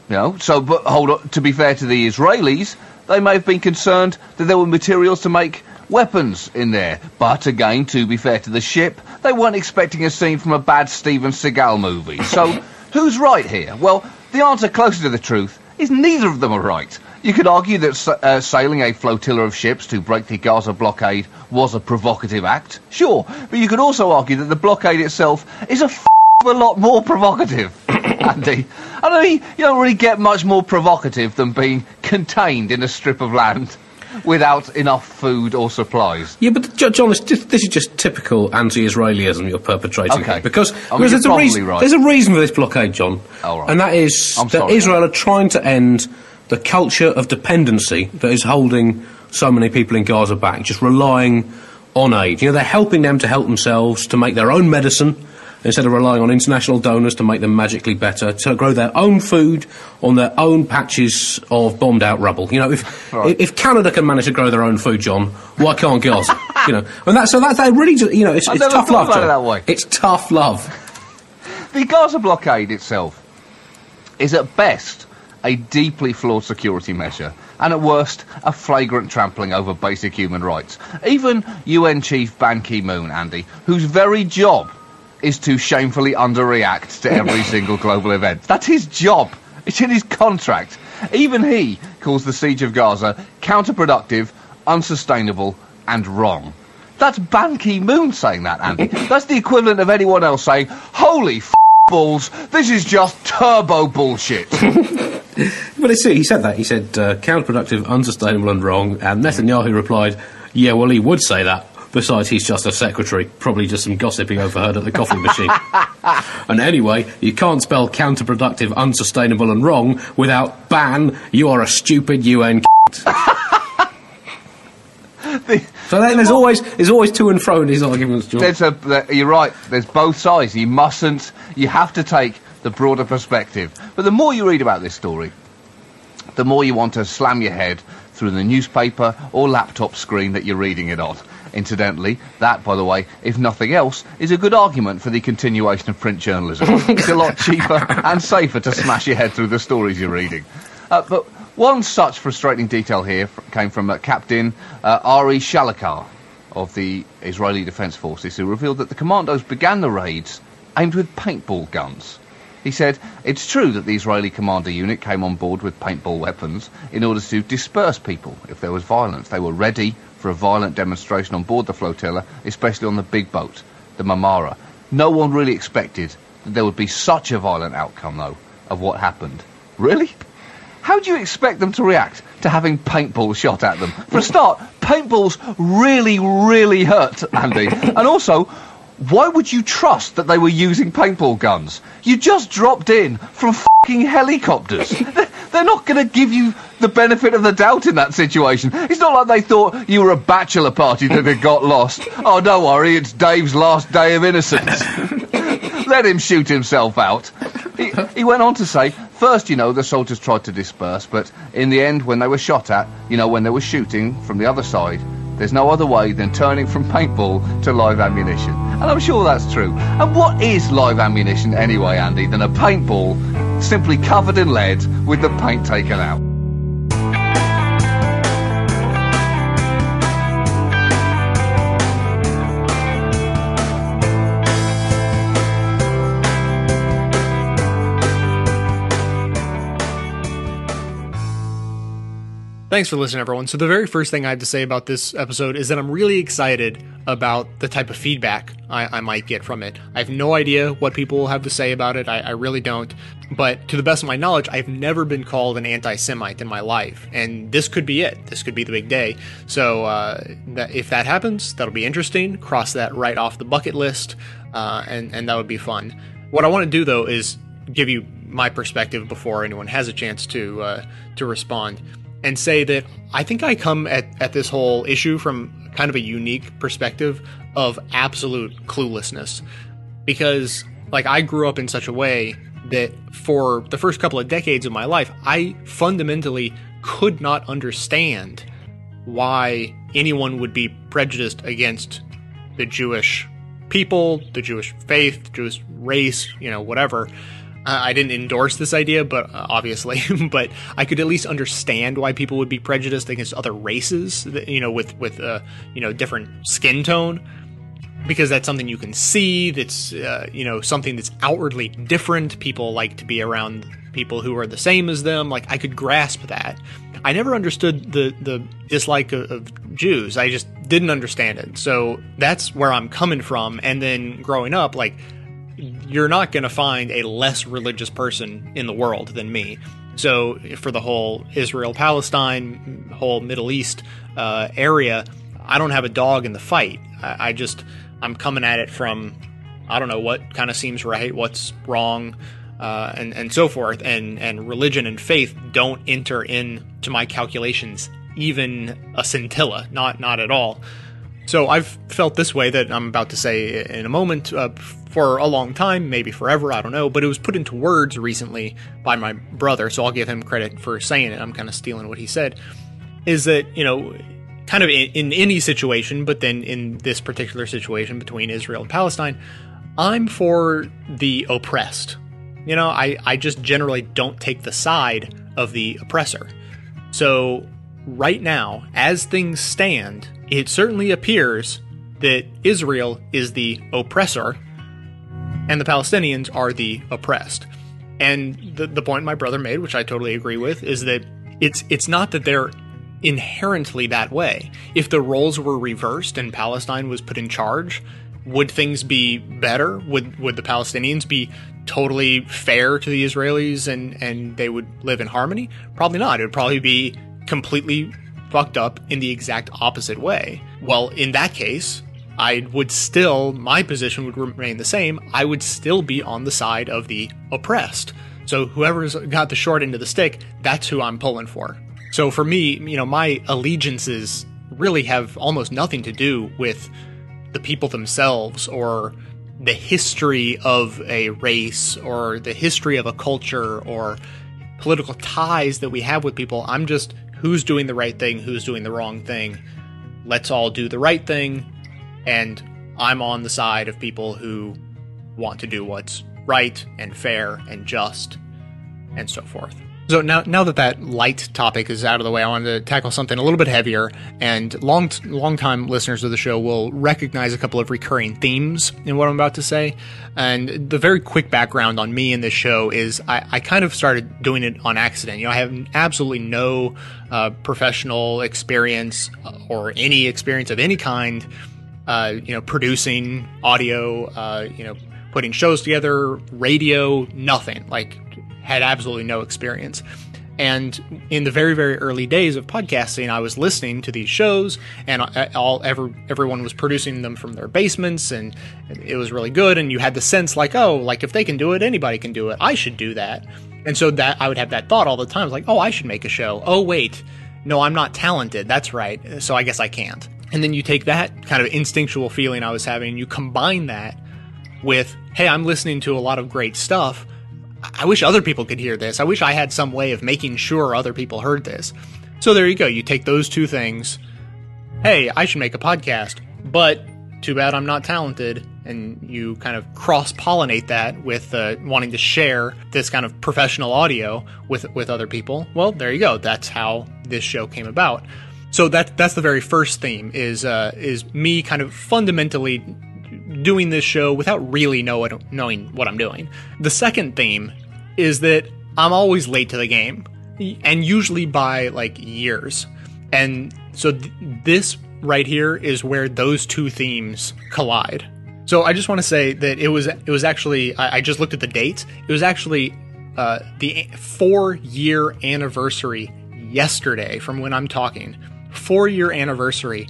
You know, so but hold on. To be fair to the Israelis, they may have been concerned that there were materials to make weapons in there. But again, to be fair to the ship, they weren't expecting a scene from a bad Steven Seagal movie. So, who's right here? Well, the answer closer to the truth is neither of them are right. You could argue that uh, sailing a flotilla of ships to break the Gaza blockade was a provocative act. Sure, but you could also argue that the blockade itself is a f- a lot more provocative. Andy, I mean, you don't really get much more provocative than being contained in a strip of land without enough food or supplies. Yeah, but Jo- John, this, this is just typical anti-Israelism you're perpetrating Okay. here. Because, I mean, there's, a reason, right. there's a reason for this blockade, John. Oh, right. And that is I'm that sorry, Israel are trying to end the culture of dependency that is holding so many people in Gaza back, just relying on aid. You know, they're helping them to help themselves, to make their own medicine, instead of relying on international donors to make them magically better, to grow their own food on their own patches of bombed out rubble. You know, if Right. if Canada can manage to grow their own food, John, why can't Gaza? you know, and that so that they really, just, you know, it's, it's tough love. John. that way. It's tough love. The Gaza blockade itself is at best a deeply flawed security measure, and at worst, a flagrant trampling over basic human rights. Even UN Chief Ban Ki moon, Andy, whose very job is to shamefully underreact to every single global event. That's his job. It's in his contract. Even he calls the siege of Gaza counterproductive, unsustainable, and wrong. That's Ban Ki moon saying that, Andy. That's the equivalent of anyone else saying, Holy f- balls, this is just turbo bullshit. Well, see. He said that. He said uh, counterproductive, unsustainable, and wrong. And Netanyahu replied, "Yeah, well, he would say that. Besides, he's just a secretary. Probably just some gossiping overheard at the coffee machine. and anyway, you can't spell counterproductive, unsustainable, and wrong without ban. You are a stupid UN." so there- there's always there's always to and fro in these arguments, John. There's a, there- you're right, there's both sides. You mustn't, you have to take the broader perspective. But the more you read about this story, the more you want to slam your head through the newspaper or laptop screen that you're reading it on. Incidentally, that, by the way, if nothing else, is a good argument for the continuation of print journalism. it's a lot cheaper and safer to smash your head through the stories you're reading. Uh, but one such frustrating detail here came from uh, Captain uh, Ari Shalicar of the Israeli Defense Forces, who revealed that the commandos began the raids aimed with paintball guns. He said, It's true that the Israeli commander unit came on board with paintball weapons in order to disperse people if there was violence. They were ready for a violent demonstration on board the flotilla, especially on the big boat, the Marmara. No one really expected that there would be such a violent outcome, though, of what happened. Really? How do you expect them to react to having paintballs shot at them? For a start, paintballs really, really hurt, Andy. And also, why would you trust that they were using paintball guns? You just dropped in from fucking helicopters. They're- not going to give you the benefit of the doubt in that situation. It's not like they thought you were a bachelor party that had got lost. Oh, don't worry, it's Dave's last day of innocence. Let him shoot himself out. He, he went on to say, first, you know, the soldiers tried to disperse, but in the end, when they were shot at, you know, when they were shooting from the other side, there's no other way than turning from paintball to live ammunition. And I'm sure that's true. And what is live ammunition anyway, Andy, than a paintball simply covered in lead with the paint taken out? Thanks for listening, everyone. So, the very first thing I have to say about this episode is that I'm really excited about the type of feedback I, I might get from it. I have no idea what people will have to say about it. I, I really don't. But to the best of my knowledge, I've never been called an anti Semite in my life. And this could be it. This could be the big day. So, uh, that, if that happens, that'll be interesting. Cross that right off the bucket list, uh, and, and that would be fun. What I want to do, though, is give you my perspective before anyone has a chance to uh, to respond and say that I think I come at, at this whole issue from kind of a unique perspective of absolute cluelessness. Because, like, I grew up in such a way that for the first couple of decades of my life, I fundamentally could not understand why anyone would be prejudiced against the Jewish people, the Jewish faith, the Jewish race, you know, whatever. Uh, I didn't endorse this idea, but uh, obviously, but I could at least understand why people would be prejudiced against other races, you know, with with uh, you know different skin tone, because that's something you can see. That's uh, you know something that's outwardly different. People like to be around people who are the same as them. Like I could grasp that. I never understood the the dislike of, of Jews. I just didn't understand it. So that's where I'm coming from. And then growing up, like you're not going to find a less religious person in the world than me. So for the whole Israel Palestine, whole Middle East uh, area, I don't have a dog in the fight. I, I just I'm coming at it from I don't know what kind of seems right, what's wrong, uh, and and so forth. And and religion and faith don't enter into my calculations even a scintilla, not not at all. So I've felt this way that I'm about to say in a moment uh, for a long time, maybe forever, I don't know, but it was put into words recently by my brother, so I'll give him credit for saying it. I'm kind of stealing what he said. Is that, you know, kind of in, in any situation, but then in this particular situation between Israel and Palestine, I'm for the oppressed. You know, I, I just generally don't take the side of the oppressor. So, right now, as things stand, it certainly appears that Israel is the oppressor and the Palestinians are the oppressed. And the, the point my brother made, which I totally agree with, is that it's it's not that they're inherently that way. If the roles were reversed and Palestine was put in charge, would things be better? Would would the Palestinians be totally fair to the Israelis and and they would live in harmony? Probably not. It would probably be completely fucked up in the exact opposite way. Well, in that case, I would still, my position would remain the same. I would still be on the side of the oppressed. So whoever's got the short end of the stick, that's who I'm pulling for. So for me, you know, my allegiances really have almost nothing to do with the people themselves or the history of a race or the history of a culture or political ties that we have with people. I'm just who's doing the right thing, who's doing the wrong thing. Let's all do the right thing. And I'm on the side of people who want to do what's right and fair and just and so forth. So now, now that that light topic is out of the way, I wanted to tackle something a little bit heavier. And long, long time listeners of the show will recognize a couple of recurring themes in what I'm about to say. And the very quick background on me in this show is I, I kind of started doing it on accident. You know, I have absolutely no uh, professional experience or any experience of any kind. Uh, you know, producing audio, uh, you know, putting shows together, radio, nothing. Like had absolutely no experience. And in the very, very early days of podcasting, I was listening to these shows, and all ever everyone was producing them from their basements, and it was really good. And you had the sense like, oh, like if they can do it, anybody can do it. I should do that. And so that I would have that thought all the time, like, oh, I should make a show. Oh, wait, no, I'm not talented. That's right. So I guess I can't. And then you take that kind of instinctual feeling I was having, and you combine that with, hey, I'm listening to a lot of great stuff I wish other people could hear this. I wish I had some way of making sure other people heard this. So there you go. You take those two things. Hey, I should make a podcast, but too bad I'm not talented. And you kind of cross pollinate that with uh, wanting to share this kind of professional audio with with other people. Well, there you go. That's how this show came about. So that that's the very first theme is uh, is me kind of fundamentally doing this show without really knowing what I'm doing. The second theme is that I'm always late to the game, and usually by like years. And so th- this right here is where those two themes collide. So I just want to say that it was it was actually I, I just looked at the dates. It was actually uh, the four year anniversary yesterday from when I'm talking. Four year anniversary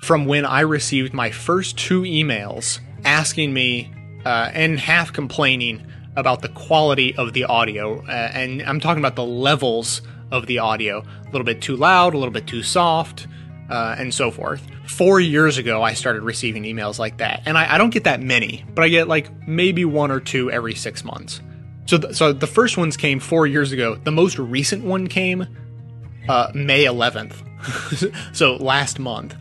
from when I received my first two emails asking me uh, and half complaining about the quality of the audio. Uh, and I'm talking about the levels of the audio a little bit too loud, a little bit too soft, uh, and so forth. Four years ago, I started receiving emails like that. And I, I, don't get that many, but I get like maybe one or two every six months. So, th- so the first ones came four years ago. The most recent one came uh, May 11th. so last month.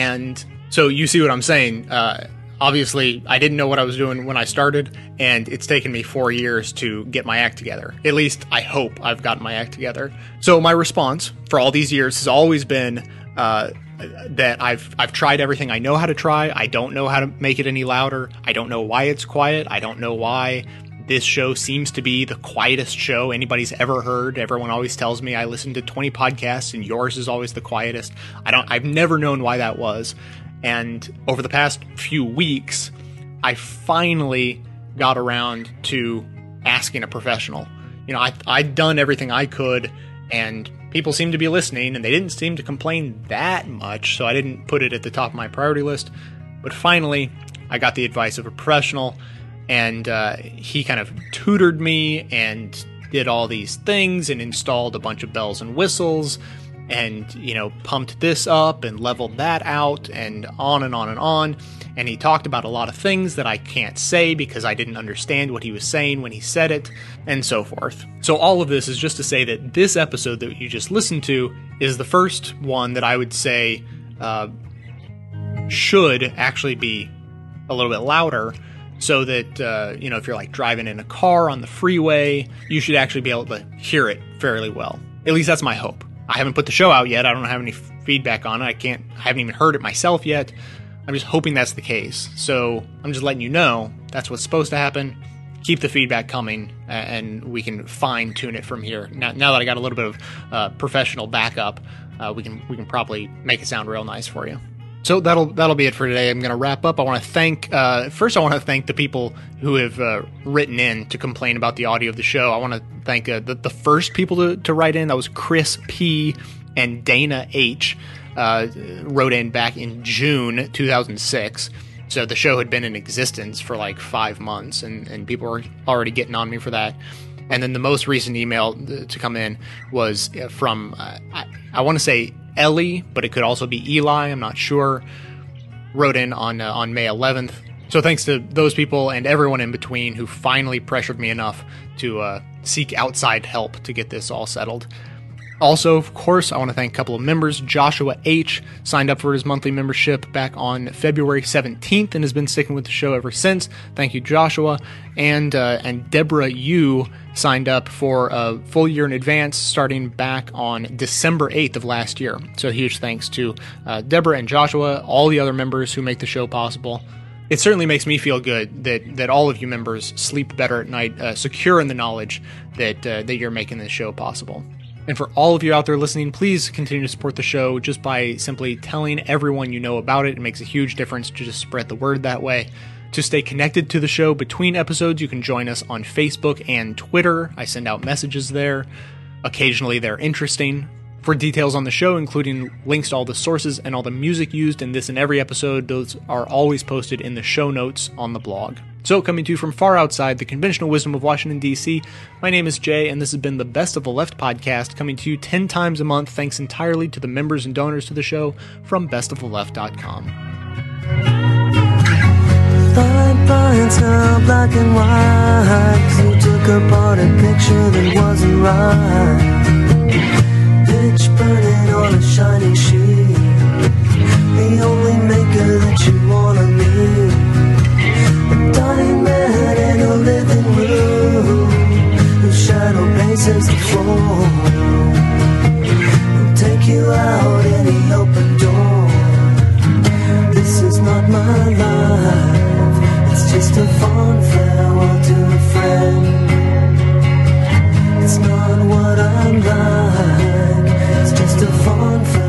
And so you see what I'm saying. Uh, obviously, I didn't know what I was doing when I started, and it's taken me four years to get my act together. At least I hope I've gotten my act together. So my response for all these years has always been uh, that I've I've tried everything I know how to try. I don't know how to make it any louder. I don't know why it's quiet. I don't know why this show seems to be the quietest show anybody's ever heard. Everyone always tells me I listen to 20 podcasts and yours is always the quietest. I don't I've never known why that was. And over the past few weeks, I finally got around to asking a professional. You know, I I'd done everything I could and people seemed to be listening and they didn't seem to complain that much, so I didn't put it at the top of my priority list. But finally, I got the advice of a professional and uh, he kind of tutored me and did all these things and installed a bunch of bells and whistles and you know pumped this up and leveled that out and on and on and on and he talked about a lot of things that I can't say because I didn't understand what he was saying when he said it and so forth. So all of this is just to say that this episode that you just listened to is the first one that I would say uh, should actually be a little bit louder so that uh, you know if you're like driving in a car on the freeway you should actually be able to hear it fairly well. At least that's my hope. I haven't put the show out yet. I don't have any feedback on it. I can't i haven't even heard it myself yet. I'm just hoping that's the case. So i'm just letting you know that's what's supposed to happen. Keep the feedback coming and we can fine tune it from here. Now, now that i got a little bit of uh, professional backup uh, we can we can probably make it sound real nice for you so that'll that'll be it for today. I'm going to wrap up. I want to thank uh, first. I want to thank the people who have uh, written in to complain about the audio of the show. I want to thank uh, the, the first people to, to write in. That was Chris P and Dana H. Uh, wrote in back in June 2006. So the show had been in existence for like five months, and, and people were already getting on me for that. And then the most recent email to come in was uh, from uh, I, I want to say Ellie, but it could also be Eli. I'm not sure. Wrote in on uh, on May 11th. So thanks to those people and everyone in between who finally pressured me enough to uh, seek outside help to get this all settled. Also, of course, I want to thank a couple of members. Joshua H. signed up for his monthly membership back on February 17th and has been sticking with the show ever since. Thank you, Joshua. And uh, and Deborah U. signed up for a full year in advance starting back on December 8th of last year. So huge thanks to uh, Deborah and Joshua, all the other members who make the show possible. It certainly makes me feel good that, that all of you members sleep better at night, uh, secure in the knowledge that uh, that you're making this show possible. And for all of you out there listening, please continue to support the show just by simply telling everyone you know about it. It makes a huge difference to just spread the word that way. To stay connected to the show between episodes, you can join us on Facebook and Twitter. I send out messages there. Occasionally, they're interesting. For details on the show, including links to all the sources and all the music used in this and every episode, those are always posted in the show notes on the blog. So, coming to you from far outside the conventional wisdom of Washington, D.C., my name is Jay, and this has been the Best of the Left podcast, coming to you 10 times a month, thanks entirely to the members and donors to the show from bestoftheleft.com. Black and white. you took apart a picture that wasn't right. Burning on a shining sheet. The only dying man in a living room whose shadow paces the floor. We'll take you out any open door. This is not my life. It's just a fond farewell to a friend. It's not what I'm like. It's just a fond.